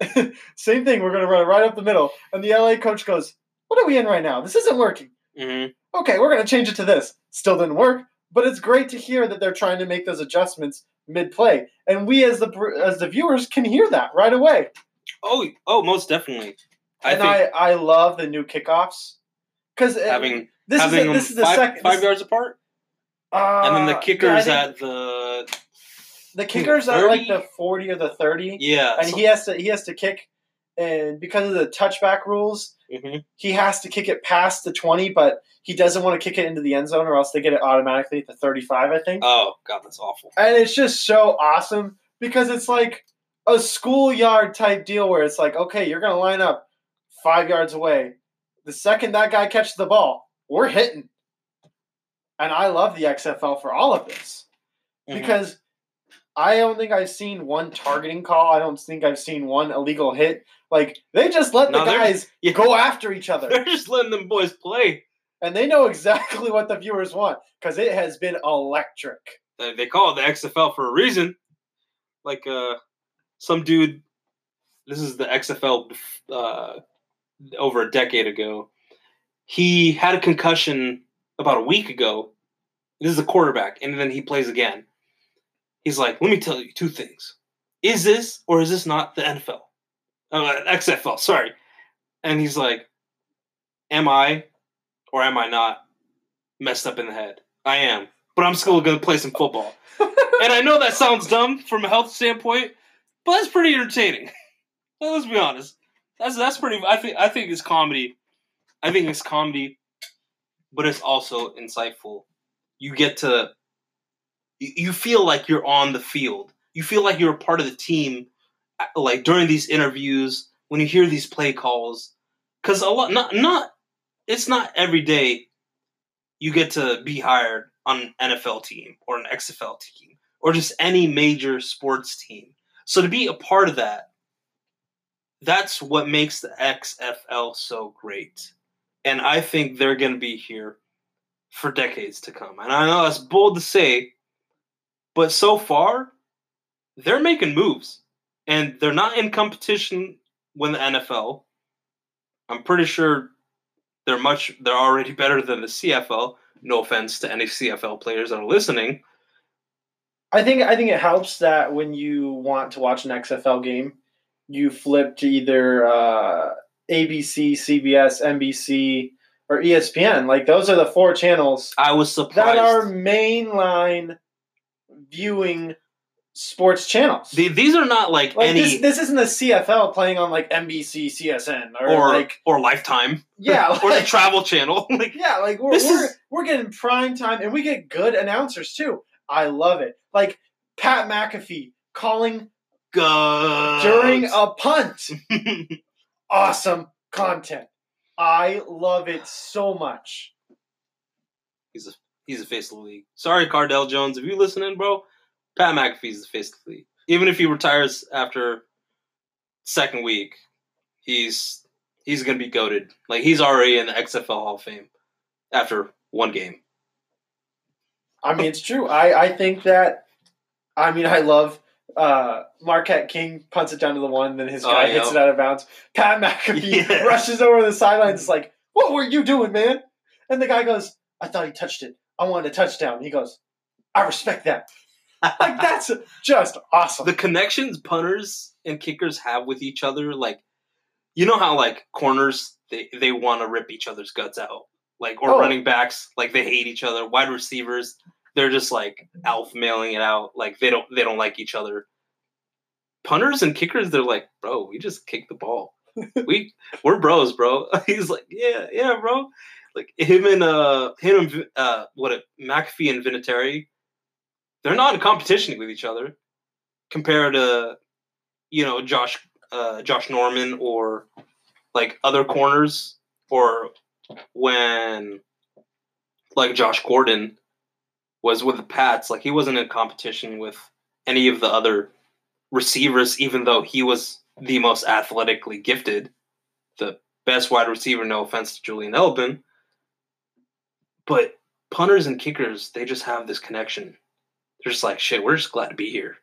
*laughs* same thing. We're gonna run it right up the middle. And the LA coach goes, "What are we in right now? This isn't working." hmm okay, we're going to change it to this. Still didn't work, but it's great to hear that they're trying to make those adjustments mid-play, and we as the as the viewers can hear that right away. Oh, oh, most definitely. I and think I I love the new kickoffs because having this having is them this is the five, second five yards apart, uh, and then the I kickers at the the kickers at like the forty or the thirty, yeah. and he has to he has to kick, and because of the touchback rules, hmm he has to kick it past the twenty, but he doesn't want to kick it into the end zone or else they get it automatically at the thirty-five. I think. Oh God, that's awful. and it's just so awesome because it's like a schoolyard type deal where it's like, okay, you're gonna line up five yards away. The second that guy catches the ball, we're hitting. And I love the XFL for all of this Mhm. because I don't think I've seen one targeting call. I don't think I've seen one illegal hit. Like they just let the No, they're- guys *laughs* yeah. go after each other, they're just letting them boys play. and they know exactly what the viewers want because it has been electric. They they call it the XFL for a reason. Like uh, some dude. This is the XFL uh, over a decade ago. He had a concussion about a week ago. This is a quarterback, and then he plays again. He's like, "Let me tell you two things: is this or is this not the NFL? Uh, XFL, sorry." And he's like, "Am I or am I not messed up in the head? I am, but I'm still going to play some football." *laughs* and I know that sounds dumb from a health standpoint, but that's pretty entertaining. *laughs* Let's be honest. That's that's pretty. I think I think it's comedy. I think it's comedy, but it's also insightful. You get to. You feel like you're on the field. You feel like you're a part of the team, uh, like during these interviews when you hear these play calls, because a lot not not it's not every day you get to be hired on an NFL team or an XFL team or just any major sports team. So to be a part of that, that's what makes the XFL so great. And I think they're going to be here for decades to come. And I know that's bold to say, but so far, they're making moves, and they're not in competition with the NFL. I'm pretty sure they're much they're already *laughs* better than the CFL. No offense to any CFL players that are listening. I think I think it helps that when you want to watch an XFL game, you flip to either uh, ABC, CBS, NBC, or ESPN. Like those are the four channels I was surprised. that are mainline viewing sports channels. The- these are not like, like any this, this isn't the CFL playing on like NBC, CSN, or, or like or Lifetime yeah, *laughs* or the Travel Channel. *laughs* like Yeah, like we're we're, is- we're getting prime time, and we get good announcers too. I love it. Like Pat McAfee calling good during a punt. *laughs* Awesome content. I love it so much. he's a he's a face of the league. Sorry, Cardale Jones, if you listening, bro. Pat McAfee's the face of the league. Even if he retires after second week, he's he's gonna be goaded. Like he's already in the XFL Hall of Fame after one game. I mean, it's true. I I think that. I mean, I love. Uh, Marquette King punts it down to the one, then his Oh, guy yeah. hits it out of bounds. Pat McAfee *laughs* Yeah. rushes over the sidelines, is like, "What were you doing, man?" And the guy goes, "I thought he touched it. I wanted a touchdown." He goes, "I respect that." Like *laughs* that's just awesome. the connections punters and kickers have with each other like you know how like corners they, they want to rip each other's guts out like or Oh. running backs like they hate each other wide receivers they're just like alpha mailing it out like they don't they don't like each other. Punters and kickers they're like bro we just kick the ball. *laughs* We we're bros bro. *laughs* He's like yeah yeah bro. Like him and uh him and uh what it mcafee and vinatieri they're not in competition with each other compared to you know Josh uh, Josh Norman or like other corners or when like Josh Gordon was with the Pats. Like he wasn't in competition with any of the other receivers even though he was the most athletically gifted. The best wide receiver no offense to Julian Edelman but punters and kickers they just have this connection. They're just like shit we're just glad to be here.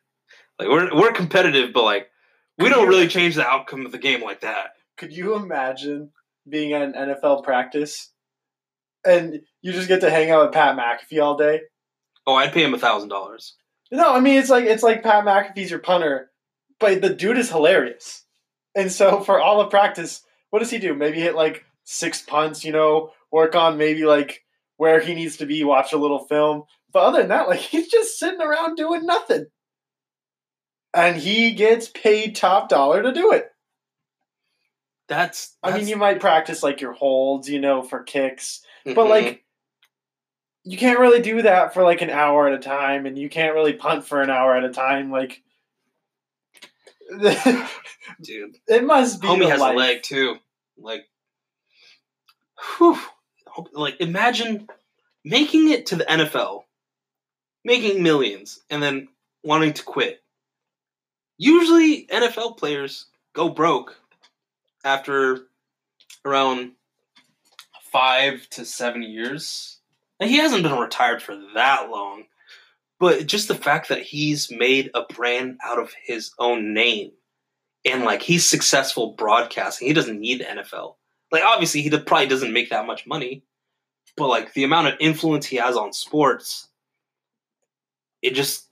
Like we're we're competitive, but like we don't really change the outcome of the game like that. Could you imagine being at an NFL practice and you just get to hang out with Pat McAfee all day? Oh, I'd pay him a thousand dollars. No, I mean it's like it's like Pat McAfee's your punter, but the dude is hilarious. And so for all of practice, what does he do? Maybe hit like six punts, you know, work on maybe like where he needs to be, watch a little film. But other than that, like *laughs* he's just sitting around doing nothing. And he gets paid top dollar to do it. That's, I mean, you might practice like your holds, you know, for kicks, but like mm-hmm. You can't really do that for like an hour at a time, and you can't really punt for an hour at a time. Like *laughs* dude, it must be. homie has life. a leg too. Like, whew, like imagine making it to the NFL, making millions, and then wanting to quit. Usually, NFL players go broke after around five to seven years. He hasn't been retired for that long. But just the fact that he's made a brand out of his own name and like he's successful broadcasting, he doesn't need the NFL. Like obviously he probably doesn't make that much money, but like the amount of influence he has on sports, it just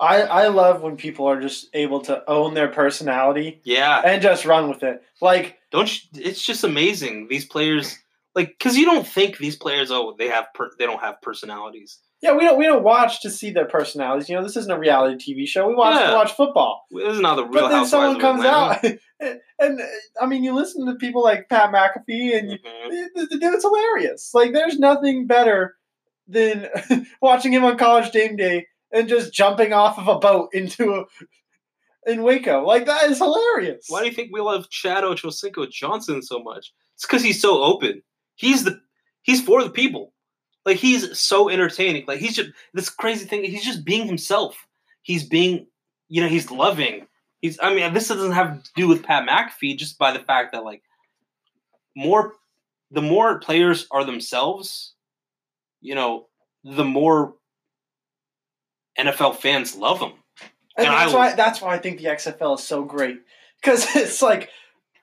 I I love when people are just able to own their personality yeah. and just run with it. Like Don't you, it's just amazing these players like because you don't think these players oh they have per, they don't have personalities. yeah, we don't we don't watch to see their personalities. You know, this isn't a reality TV show. We watch Yeah. to watch football. This is not the real But then someone comes out, *laughs* and, and I mean, you listen to people like Pat McAfee, and you, Mhm. the dude's hilarious. Like, there's nothing better than *laughs* watching him on College Game Day and just jumping off of a boat into a in Waco. Like, that is hilarious. Why do you think we love Chad Ochocinco Johnson so much? It's because he's so open. He's the he's for the people. Like he's so entertaining. Like he's just this crazy thing. He's just being himself. He's being, you know, he's loving. He's. I mean, this doesn't have to do with Pat McAfee, just by the fact that like more the more players are themselves, you know, the more NFL fans love them. And, And that's I- why that's why I think the XFL is so great because *laughs* it's like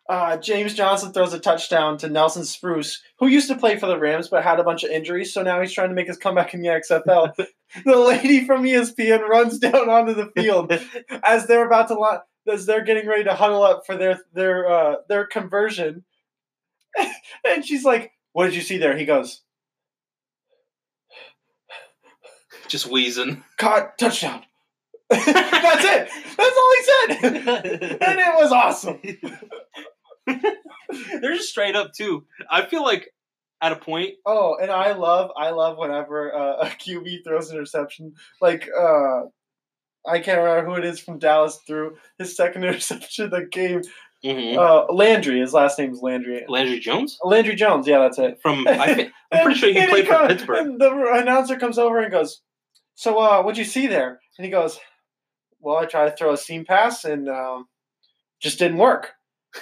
uh, James Johnson throws a touchdown to Nelson Spruce, who used to play for the Rams but had a bunch of injuries, so now he's trying to make his comeback in the XFL. *laughs* the lady from ESPN runs down onto the field as they're about to as they're getting ready to huddle up for their their uh, their conversion, *laughs* and she's like, "What did you see there?" He goes, Just wheezing. "Caught touchdown." *laughs* That's it. That's all he said, and it was awesome. *laughs* They're just straight up too. I feel like at a point, Oh, and I love, I love whenever uh, *laughs* a QB throws an interception. Like, uh, I can't remember who it is from Dallas threw his second *laughs* interception of the game. Mhm. Uh, Landry, his last name's Landry. Landry Jones Landry Jones, yeah, that's it. from I think, I'm pretty sure he played for come- Pittsburgh. The announcer comes over and goes, "So, uh, what'd you see there?" And he goes, "Well, I tried to throw a seam pass and um, just didn't work." *laughs*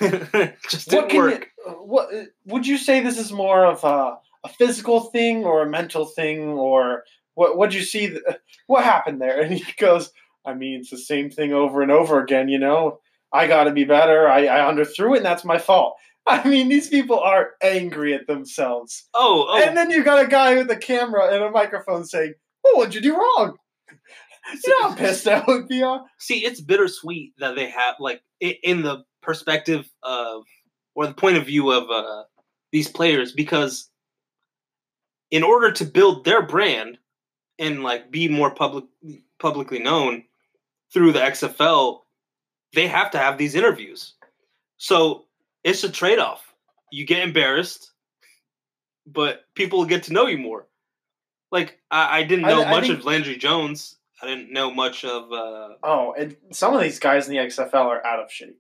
just what can work. You, uh, what would you say? This is more of a, a physical thing or a mental thing, or what? What'd you see? th- *laughs* What happened there? *laughs* And he goes, "I mean, it's the same thing over and over again. You know, I got to be better. I, I underthrew it, and that's my fault." I mean, these people are angry at themselves. Oh, oh, And then you got a guy with a camera and a microphone saying, "Well, what'd you do wrong?" You know how pissed I would be see, it's bittersweet that they have like in the perspective of or the point of view of uh, these players because in order to build their brand and like be more public publicly known through the XFL, they have to have these interviews. So it's a trade off. You get embarrassed, but people get to know you more. Like I, I didn't know I much think- of Landry Jones. I didn't know much of uh, Oh, and some of these guys in the XFL are out of shape.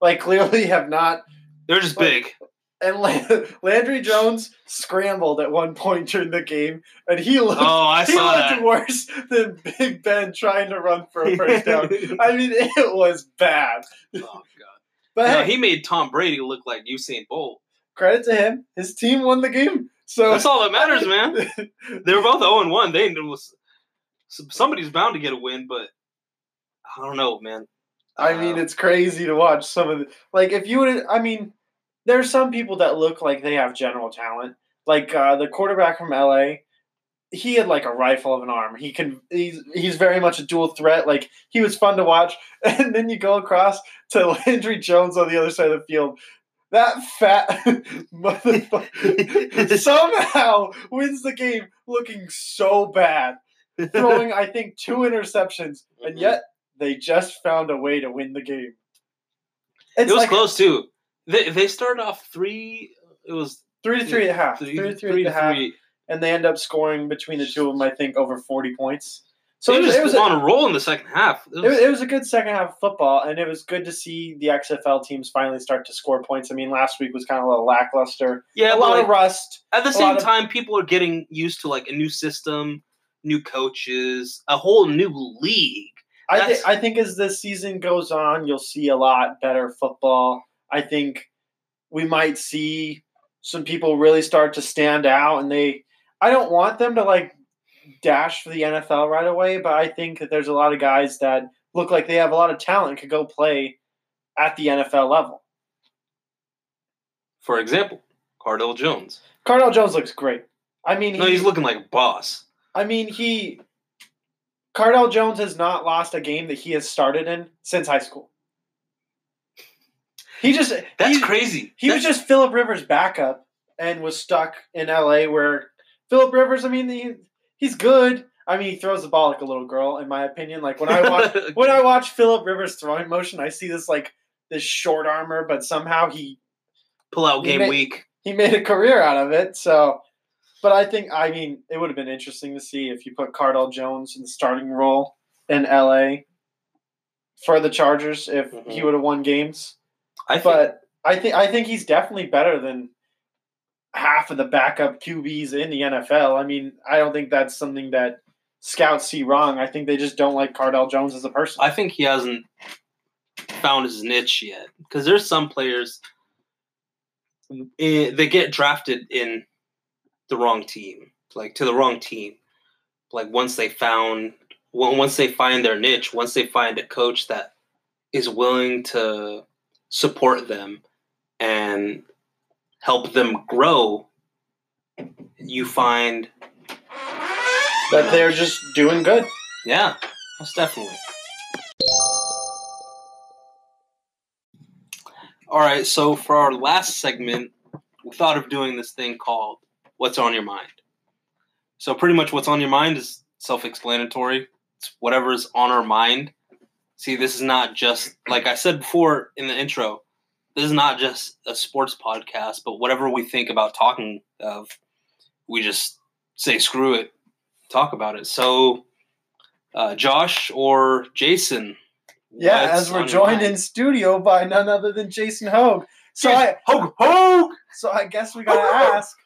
Like clearly have not. They're just Like- big. And La- *laughs* Landry Jones scrambled at one point during the game, and he looked. Oh, I he saw looked that. worse than Big Ben trying to run for a first down. *laughs* I mean, it was bad. oh god. But No, hey, he made Tom Brady look like Usain Bolt. credit to him. His team won the game. So That's all that matters, man. They were both *laughs* 0 1. They was somebody's bound to get a win, but I don't know, man. I mean, Uh, it's crazy to watch some of the like. If you would, I mean, there's some people that look like they have general talent. Like uh, the quarterback from LA, he had like a rifle of an arm. He can. He's he's very much a dual threat. Like he was fun to watch. *laughs* And then you go across to Landry Jones on the other side of the field. That fat *laughs* motherfucker *laughs* somehow wins the game, looking so bad, throwing I think two interceptions, and Mhm. yet they just found a way to win the game. it was like close too. They they started off three. It was three to three and a half. three to three three and a half, three. and they end up scoring between the two of them. I think over forty points. So it was, it was on a, a roll in the second half. It was- it was a good second half of football, and it was good to see the XFL teams finally start to score points. I mean, last week was kind of a little lackluster, yeah, a lot like, of rust. at the same lot of- time, people are getting used to like a new system, new coaches, a whole new league. I, th- I think as this season goes on, you'll see a lot better football. I think we might see some people really start to stand out, and they. I don't want them to like dash for the NFL right away, but I think that there's a lot of guys that look like they have a lot of talent and could go play at the NFL level. For example, Cardale Jones. Cardale Jones looks great. I mean, No, he- he's looking like a boss. I mean, he. Cardale Jones has not lost a game that he has started in since high school. He just That's he- crazy. He was just Philip Rivers' backup and was stuck in LA where Philip Rivers, I mean, he, he's good. I mean, he throws the ball like a little girl, in my opinion. Like when I watch *laughs* when I watch Philip Rivers throwing motion, I see this like this short armor, but somehow he pull out game ma- week. he made a career out of it. So, but I think I mean it would have been interesting to see if you put Cardale Jones in the starting role in LA for the Chargers if he Mhm. would have won games. I think But I think I think he's definitely better than half of the backup QBs in the NFL. I mean, I don't think that's something that scouts see wrong. I think they just don't like Cardale Jones as a person. I think he hasn't found his niche yet because there's some players eh, they get drafted in the wrong team, like to the wrong team. Like once they found, once they find their niche, once they find a coach that is willing to support them and help them grow, you find But they're just doing good. Yeah, most definitely. All right, so for our last segment, we thought of doing this thing called What's on Your Mind. So, pretty much what's on your mind is self explanatory. It's whatever's on our mind. See, this is not just, like I said before in the intro, this is not just a sports podcast, but whatever we think about talking of, we just say screw it, talk about it. So, uh, Josh or Jason? Yeah, as we're joined in studio by none other than Jason Hogue. So I, Hogue, Hogue! so I guess we gotta *laughs* ask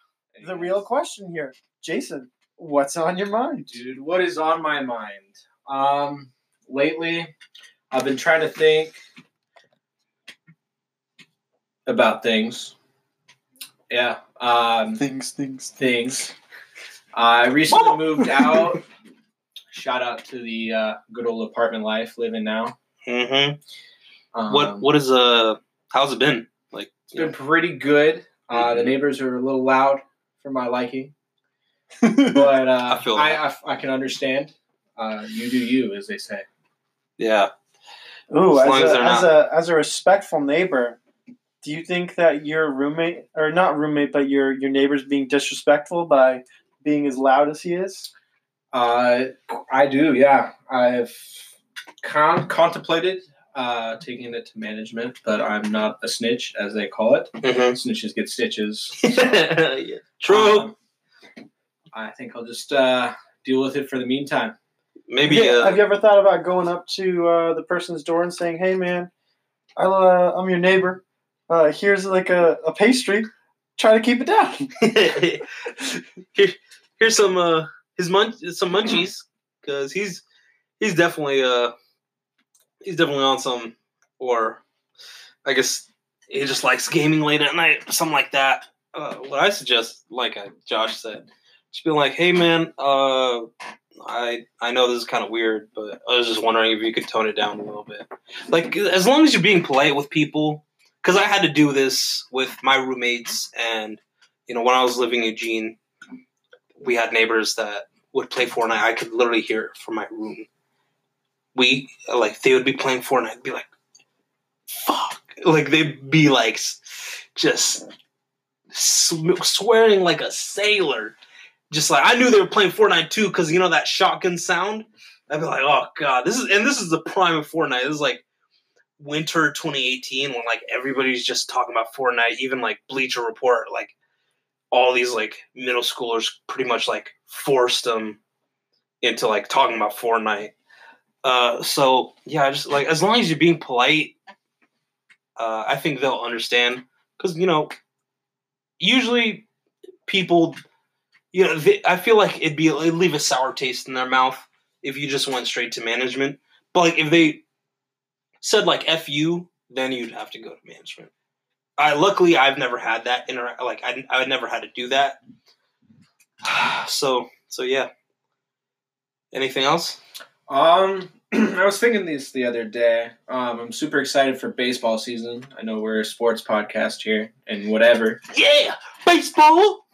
the real question here, Jason. What's on your mind? dude what is on my mind um lately i've been trying to think about things yeah um Things, things, things i recently moved *laughs* out shout out to the uh, good old apartment life living now Mm-hmm. um, What what is uh? How's it been? Like, it's been pretty good uh, the Mhm. neighbors are a little loud for my liking *laughs* but uh, I feel I. I, I can understand uh, you do you as they say yeah. Ooh, As as, long as a, as not- a as a respectful neighbor, do you think that your roommate or not roommate, but your your neighbor's being disrespectful by being as loud as he is? Uh, I do, yeah. I've con- contemplated uh, taking it to management, but I'm not a snitch, as they call it. Mm-hmm. Snitches get stitches. *laughs* yeah. True. Um, I think I'll just uh, deal with it for the meantime. Maybe. Yeah, Uh, Have you ever thought about going up to uh, the person's door and saying, "Hey, man, I, uh, I'm your neighbor. Uh, here's like a, a pastry. Try to keep it down." *laughs* Here, here's some uh his munch some munchies because he's he's definitely uh he's definitely on some or I guess he just likes gaming late at night something like that. Uh, what I suggest, like uh, Josh said, just be like, hey man, uh, I I know this is kind of weird, but I was just wondering if you could tone it down a little bit. Like as long as you're being polite with people, because I had to do this with my roommates and you know, when I was living in Eugene, we had neighbors that would play Fortnite. I could literally hear it from my room. We like they would be playing Fortnite, be like, "Fuck!" Like they'd be like, just sw- swearing like a sailor. Just like I knew they were playing Fortnite too, because you know that shotgun sound. I'd be like, "Oh god, this is," and this is the prime of Fortnite. This is like winter 2018 when like everybody's just talking about Fortnite. Even like Bleacher Report, like all these like middle schoolers pretty much like forced them into like talking about Fortnite. Uh, so yeah, just like as long as you're being polite, uh, I think they'll understand. Because you know, usually people, you know, they, I feel like it'd be it'd leave a sour taste in their mouth if you just went straight to management. But like if they said like "f you," then you'd have to go to management. I luckily I've never had that inter like I I never had to do that. *sighs* So so yeah. Anything else? Um, *clears throat* I was thinking this the other day. Um, I'm super excited for baseball season. I know we're a sports podcast here and whatever. Yeah, baseball.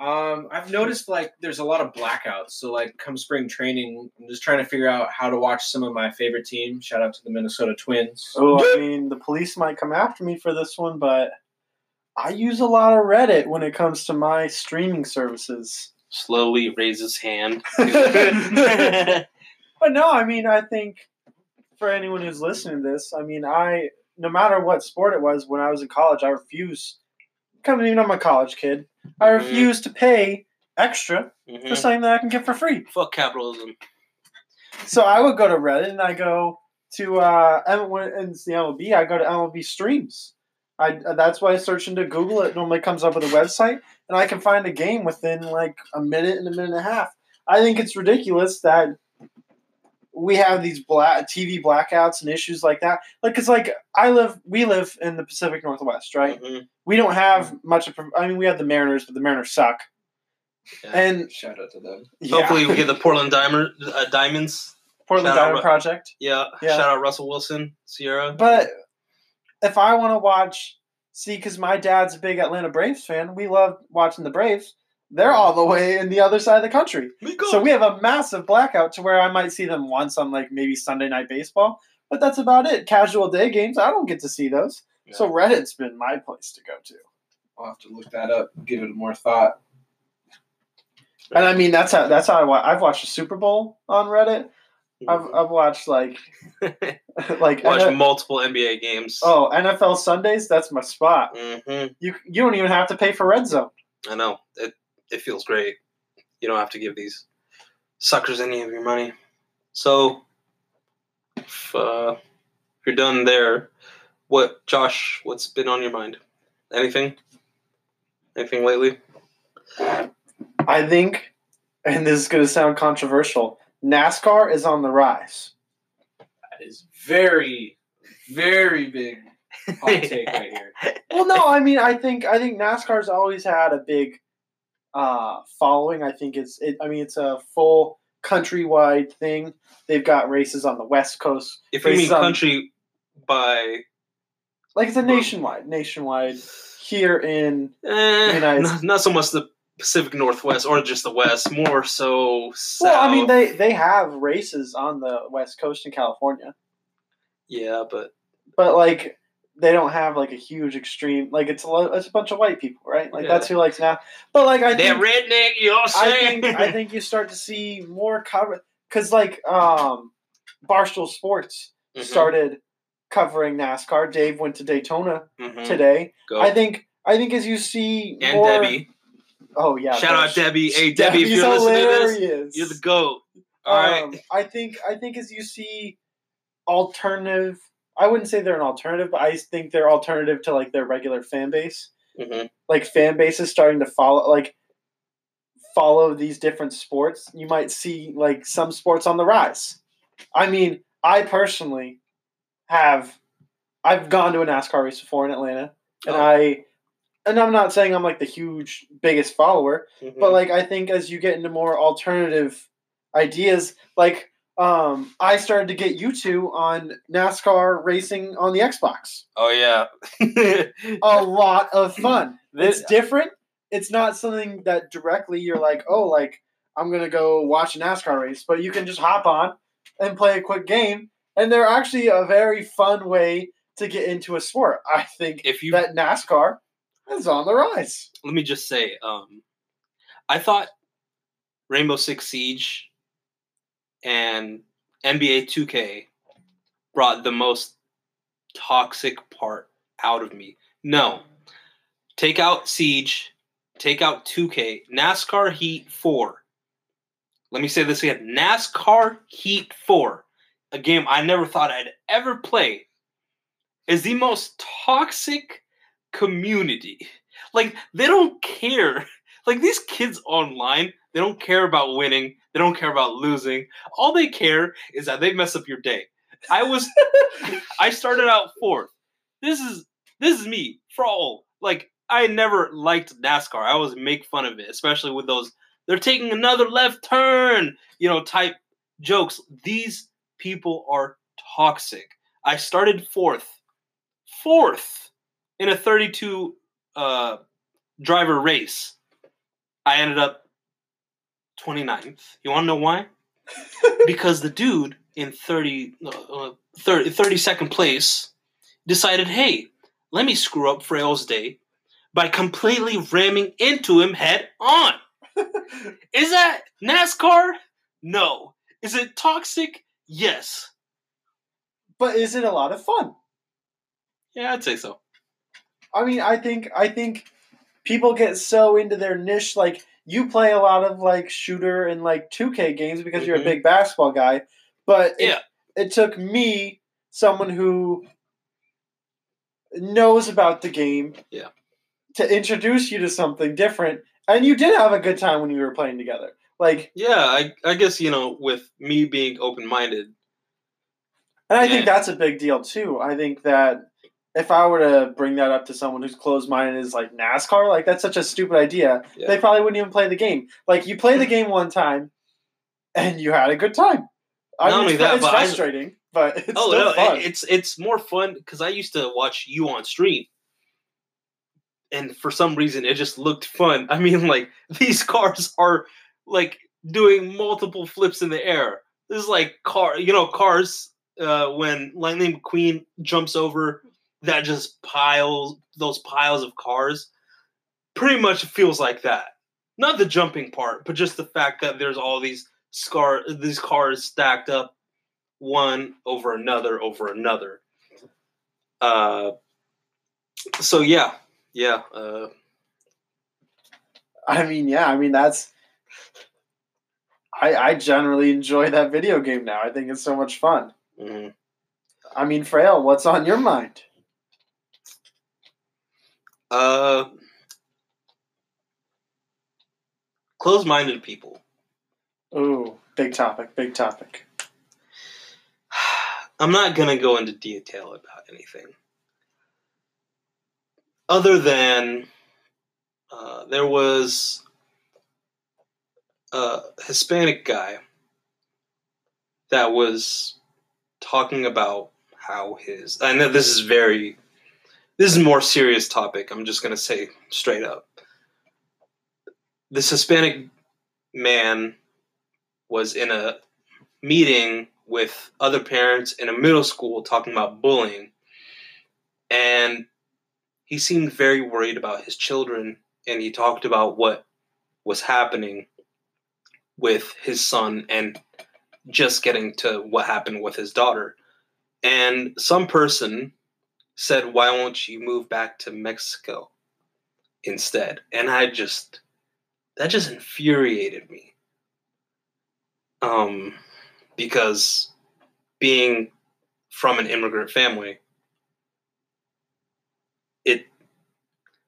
Um, I've noticed like there's a lot of blackouts. So like come spring training, I'm just trying to figure out how to watch some of my favorite teams. Shout out to the Minnesota Twins. Oh, I mean, the police might come after me for this one, but I use a lot of Reddit when it comes to my streaming services. Slowly raises hand. *laughs* *laughs* *laughs* But no, I mean, I think for anyone who's listening to this, I mean, I no matter what sport it was when I was in college, I refused. Come, even I'm a college kid. I Mhm. refuse to pay extra for Mhm. something that I can get for free. Fuck capitalism. So I would go to Reddit and I go to uh, it's the MLB. I go to MLB streams. I that's why I search into Google. It normally comes up with a website, and I can find a game within like a minute and a minute and a half. I think it's ridiculous that we have these black TV blackouts and issues like that. Like, cause like I live, we live in the Pacific Northwest, right? Mhm. We don't have much of. I mean, we have the Mariners, but the Mariners suck. Yeah. And Shout out to them. yeah. Hopefully, we get the *laughs* Portland Diamond, uh, Diamonds. Portland Shout Diamond Ru- Project. Yeah. Yeah. Shout out Russell Wilson, Ciara. But if I want to watch, see, because my dad's a big Atlanta Braves fan, we love watching the Braves. They're all the way in the other side of the country. So we have a massive blackout to where I might see them once on like maybe Sunday night baseball, but that's about it. Casual day games, I don't get to see those. So Reddit's been my place to go to. I'll have to look that up, give it more thought. And I mean that's how that's how I wa- I've watched the Super Bowl on Reddit. I've Mhm. I've watched like *laughs* like watch N- multiple NBA games. oh NFL Sundays. That's my spot. hmm You you don't even have to pay for Red Zone. I know it. It feels great. You don't have to give these suckers any of your money. So, if, uh, if you're done there, what, Josh? What's been on your mind? Anything? Anything lately? I think, and this is going to sound controversial. NASCAR is on the rise. That is very, very big *laughs* hot take right here. Well, no, I mean, I think I think NASCAR's always had a big uh, following. I think it's it. I mean, it's a full countrywide thing. They've got races on the West Coast, If you mean on- country by like it's a nationwide, nationwide here in. eh, United- not, not so much the Pacific Northwest or just the West, more so south. Well, I mean, they they have races on the West Coast in California, yeah, but but like they don't have like a huge extreme. Like it's a lo- it's a bunch of white people, right? Like Yeah. that's who likes now. But like I that think redneck, you know saying? think I think you start to see more cover because like um, Barstool Sports Mhm, started covering NASCAR. Dave went to Daytona mhm. today. Go. I think I think as you see and more, Debbie. Oh yeah, Shout out Debbie. Hey Debbie, if you're listening to this, you're the goat. All right. Um, I think I think as you see alternative, I wouldn't say they're an alternative, but I think they're alternative to like their regular fan base. Mhm. Like fan bases starting to follow like follow these different sports. You might see like some sports on the rise. I mean, I personally have I've gone to a NASCAR race before in Atlanta, and Oh. I and I'm not saying I'm like the huge biggest follower, Mhm. but like I think as you get into more alternative ideas, like um, I started to get you two on NASCAR racing on the Xbox. oh yeah. *laughs* *laughs* A lot of fun. This- It's different. It's not something that directly you're like, oh, like I'm gonna go watch a NASCAR race, but you can just hop on and play a quick game, and they're actually a very fun way to get into a sport. I think if you that NASCAR is on the rise. let me just say, um, I thought Rainbow Six Siege and NBA 2K brought the most toxic part out of me. No. Take out Siege, take out 2K, NASCAR Heat 4. Let me say this again NASCAR Heat 4, a game I never thought I'd ever play, is the most toxic community. Like they don't care. Like these kids online, they don't care about winning. They don't care about losing. All they care is that they mess up your day. I was *laughs* I started out fourth. This is this is me for all. Like I never liked NASCAR. I always make fun of it, especially with those they're taking another left turn, you know, type jokes. These people are toxic. I started fourth. Fourth in a 32 uh, driver race. I ended up 29th. You want to know why? *laughs* because the dude in 30, uh, 30 32nd place decided, hey, let me screw up Frail's day by completely ramming into him head on. *laughs* Is that NASCAR? No. Is it toxic? Yes. But is it a lot of fun? Yeah, I'd say so. I mean, I think I think people get so into their niche. Like you play a lot of like shooter and like 2K games because you're a Mhm. big basketball guy. But it, Yeah. it took me, someone who knows about the game, Yeah. to introduce you to something different. And you did have a good time when you were playing together. Like, Yeah, I I guess you know with me being open minded. and I Yeah. think that's a big deal too. I think that if I were to bring that up to someone who's closed minded is like NASCAR, like that's such a stupid idea. Yeah. They probably wouldn't even play the game. Like you play the *laughs* game one time, and you had a good time. I Not mean, only it's, that, it's but I- frustrating, but it's oh no, fun. it, it's it's more fun because I used to watch you on stream, and for some reason it just looked fun. I mean, like *laughs* these cars are like doing multiple flips in the air. This is like car, you know, cars uh, when Lightning McQueen jumps over that just piles those piles of cars. Pretty much feels like that. Not the jumping part, but just the fact that there's all these scar these cars stacked up one over another over another. Uh, so yeah, yeah. Uh, I mean, yeah, I mean that's. I I generally enjoy that video game now. I think it's so much fun. mhm. I mean, Frail, what's on your mind? Uh, close-minded people. Ooh, big topic, big topic. *sighs* I'm not gonna go into detail about anything, other than uh, there was a Hispanic guy that was talking about how his. I know this is very. This is a more serious topic. I'm just gonna say straight up. This Hispanic man was in a meeting with other parents in a middle school talking about bullying. And he seemed very worried about his children and he talked about what was happening with his son and just getting to what happened with his daughter. And some person said, Why won't you move back to Mexico instead? And I just, that just infuriated me. Um, because being from an immigrant family, it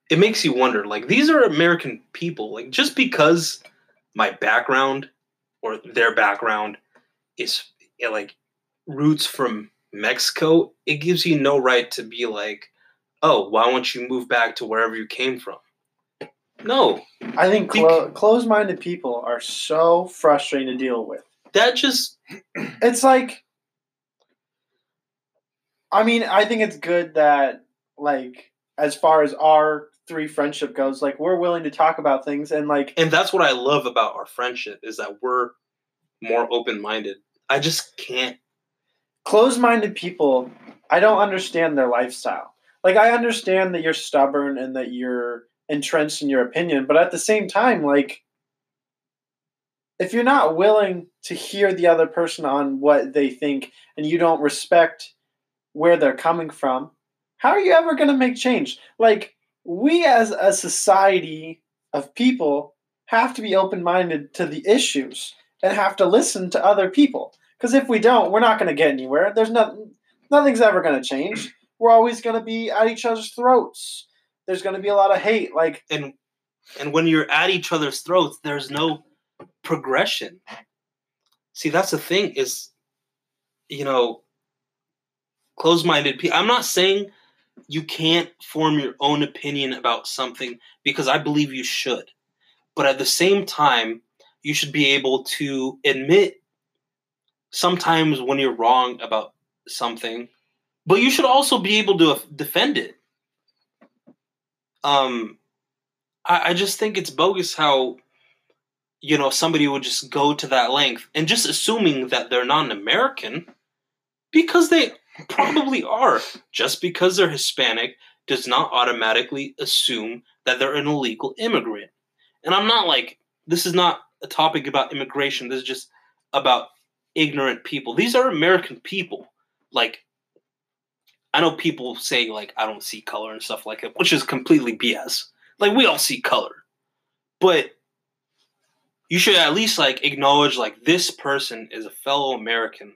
it makes you wonder. Like these are American people. Like just because my background or their background is like roots from Mexico, it gives you no right to be like, oh, why won't you move back to wherever you came from? No, I think clo- closed-minded people are so frustrating to deal with. that just *clears throat* It's like, I mean, I think it's good that, like, as far as our three friendship goes, like, we're willing to talk about things and, like, and that's what I love about our friendship is that we're more open minded. I just can't. Closed-minded people, I don't understand their lifestyle. Like, I understand that you're stubborn and that you're entrenched in your opinion, but at the same time, like, if you're not willing to hear the other person on what they think and you don't respect where they're coming from, how are you ever going to make change? Like, we as a society of people have to be open minded to the issues and have to listen to other people. Because if we don't, we're not going to get anywhere. There's nothing, nothing's ever going to change. We're always going to be at each other's throats. There's going to be a lot of hate. Like, And and when you're at each other's throats, there's no progression. See, that's the thing is, you know, closed minded people. I'm not saying you can't form your own opinion about something because I believe you should. But at the same time, you should be able to admit sometimes when you're wrong about something, but you should also be able to defend it. Um, I, I just think it's bogus how you know somebody would just go to that length and just assuming that they're not an American because they probably are. Just because they're Hispanic does not automatically assume that they're an illegal immigrant. And I'm not like this is not a topic about immigration. This is just about ignorant people. These are American people. Like I know people say like I don't see color and stuff like that, which is completely BS. Like we all see color. But you should at least like acknowledge like this person is a fellow American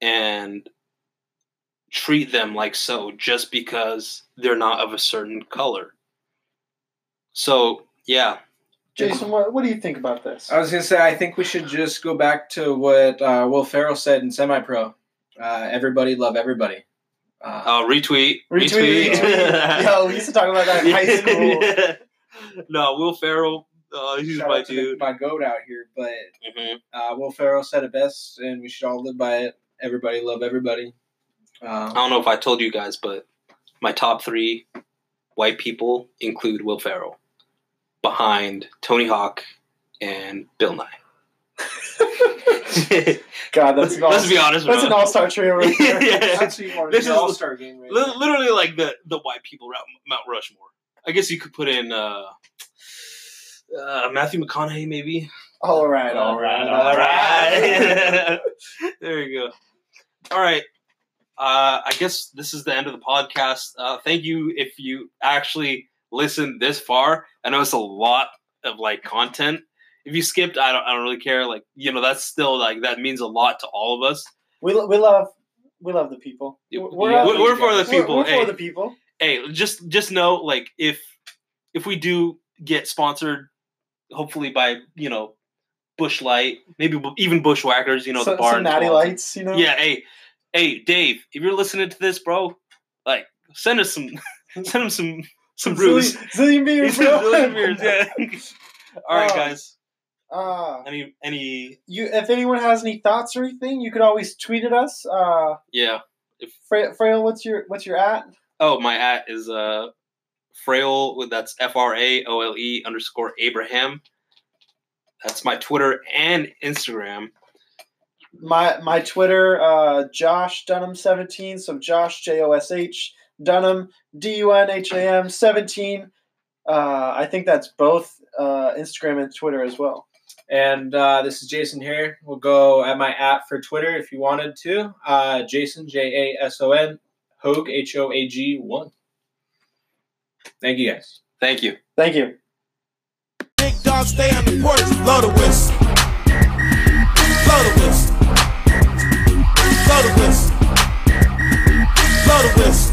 and treat them like so just because they're not of a certain color. So, yeah, Jason, what, what do you think about this? I was gonna say I think we should just go back to what uh, Will Ferrell said in Semi Pro. Uh, everybody love everybody. Uh, Uh, retweet. Retweet, retweet. *laughs* Yo, we used to talk about that in high *laughs* school. *laughs* no, Will Ferrell. Uh, he's shout my out to the- dude. my goat out here, but hmm uh, Will Ferrell said it best, and we should all live by it. Everybody love everybody. I Uh, don't know if I told you guys, but my top three white people include Will Ferrell, behind Tony Hawk and Bill Nye. *laughs* God, that's an all, let's be honest. That's an all-star trio right *laughs* there. Yeah. that's who you want This is- All Star game, right? Li- Literally, like the the white people around Mount Rushmore. I guess you could put in uh, uh, Matthew McConaughey, maybe. All right, all right, all right. *laughs* there you go. All right. Uh, I guess this is the end of the podcast. Uh, thank you if you actually listened this far. I know it's a lot of like content. If you skipped, I don't. I don't really care. Like you know, that's still like that means a lot to all of us. We, we love we love the people. We're, out- We're, we're for the we're- people. We're, hey, for the people. hey, just just know like if if we do get sponsored, hopefully by you know Busch Light, maybe even Bushwhackers, you know the bar. some natty lights, you know. Yeah, hey, hey, Dave, if you're listening to this, bro, like send us some, *laughs* send him some some brews. Zillion, zillion beers. Zillion beers, yeah. *laughs* All right, Oh. guys. Uh, Any any you, if anyone has any thoughts or anything, you could always tweet at us. Uh, yeah. Fra- Frail, what's your what's your at? Oh, my at is uh frail with that's F R A O L E underscore Abraham. That's my Twitter and Instagram. My my Twitter, uh, Josh Dunham seventeen. So Josh J O S H Dunham, D U N H A M 17. Uh, I think that's both uh, Instagram and Twitter as well. And uh, this is Jason here. We'll go at my app for Twitter if you wanted to. Uh, Jason, J A S O N, Hoag, H O A G 1. Thank you guys. Thank you. Thank you. Big dog stay on the porch, blow the whistle. Blow the whistle. Blow the whistle. Blow the whistle.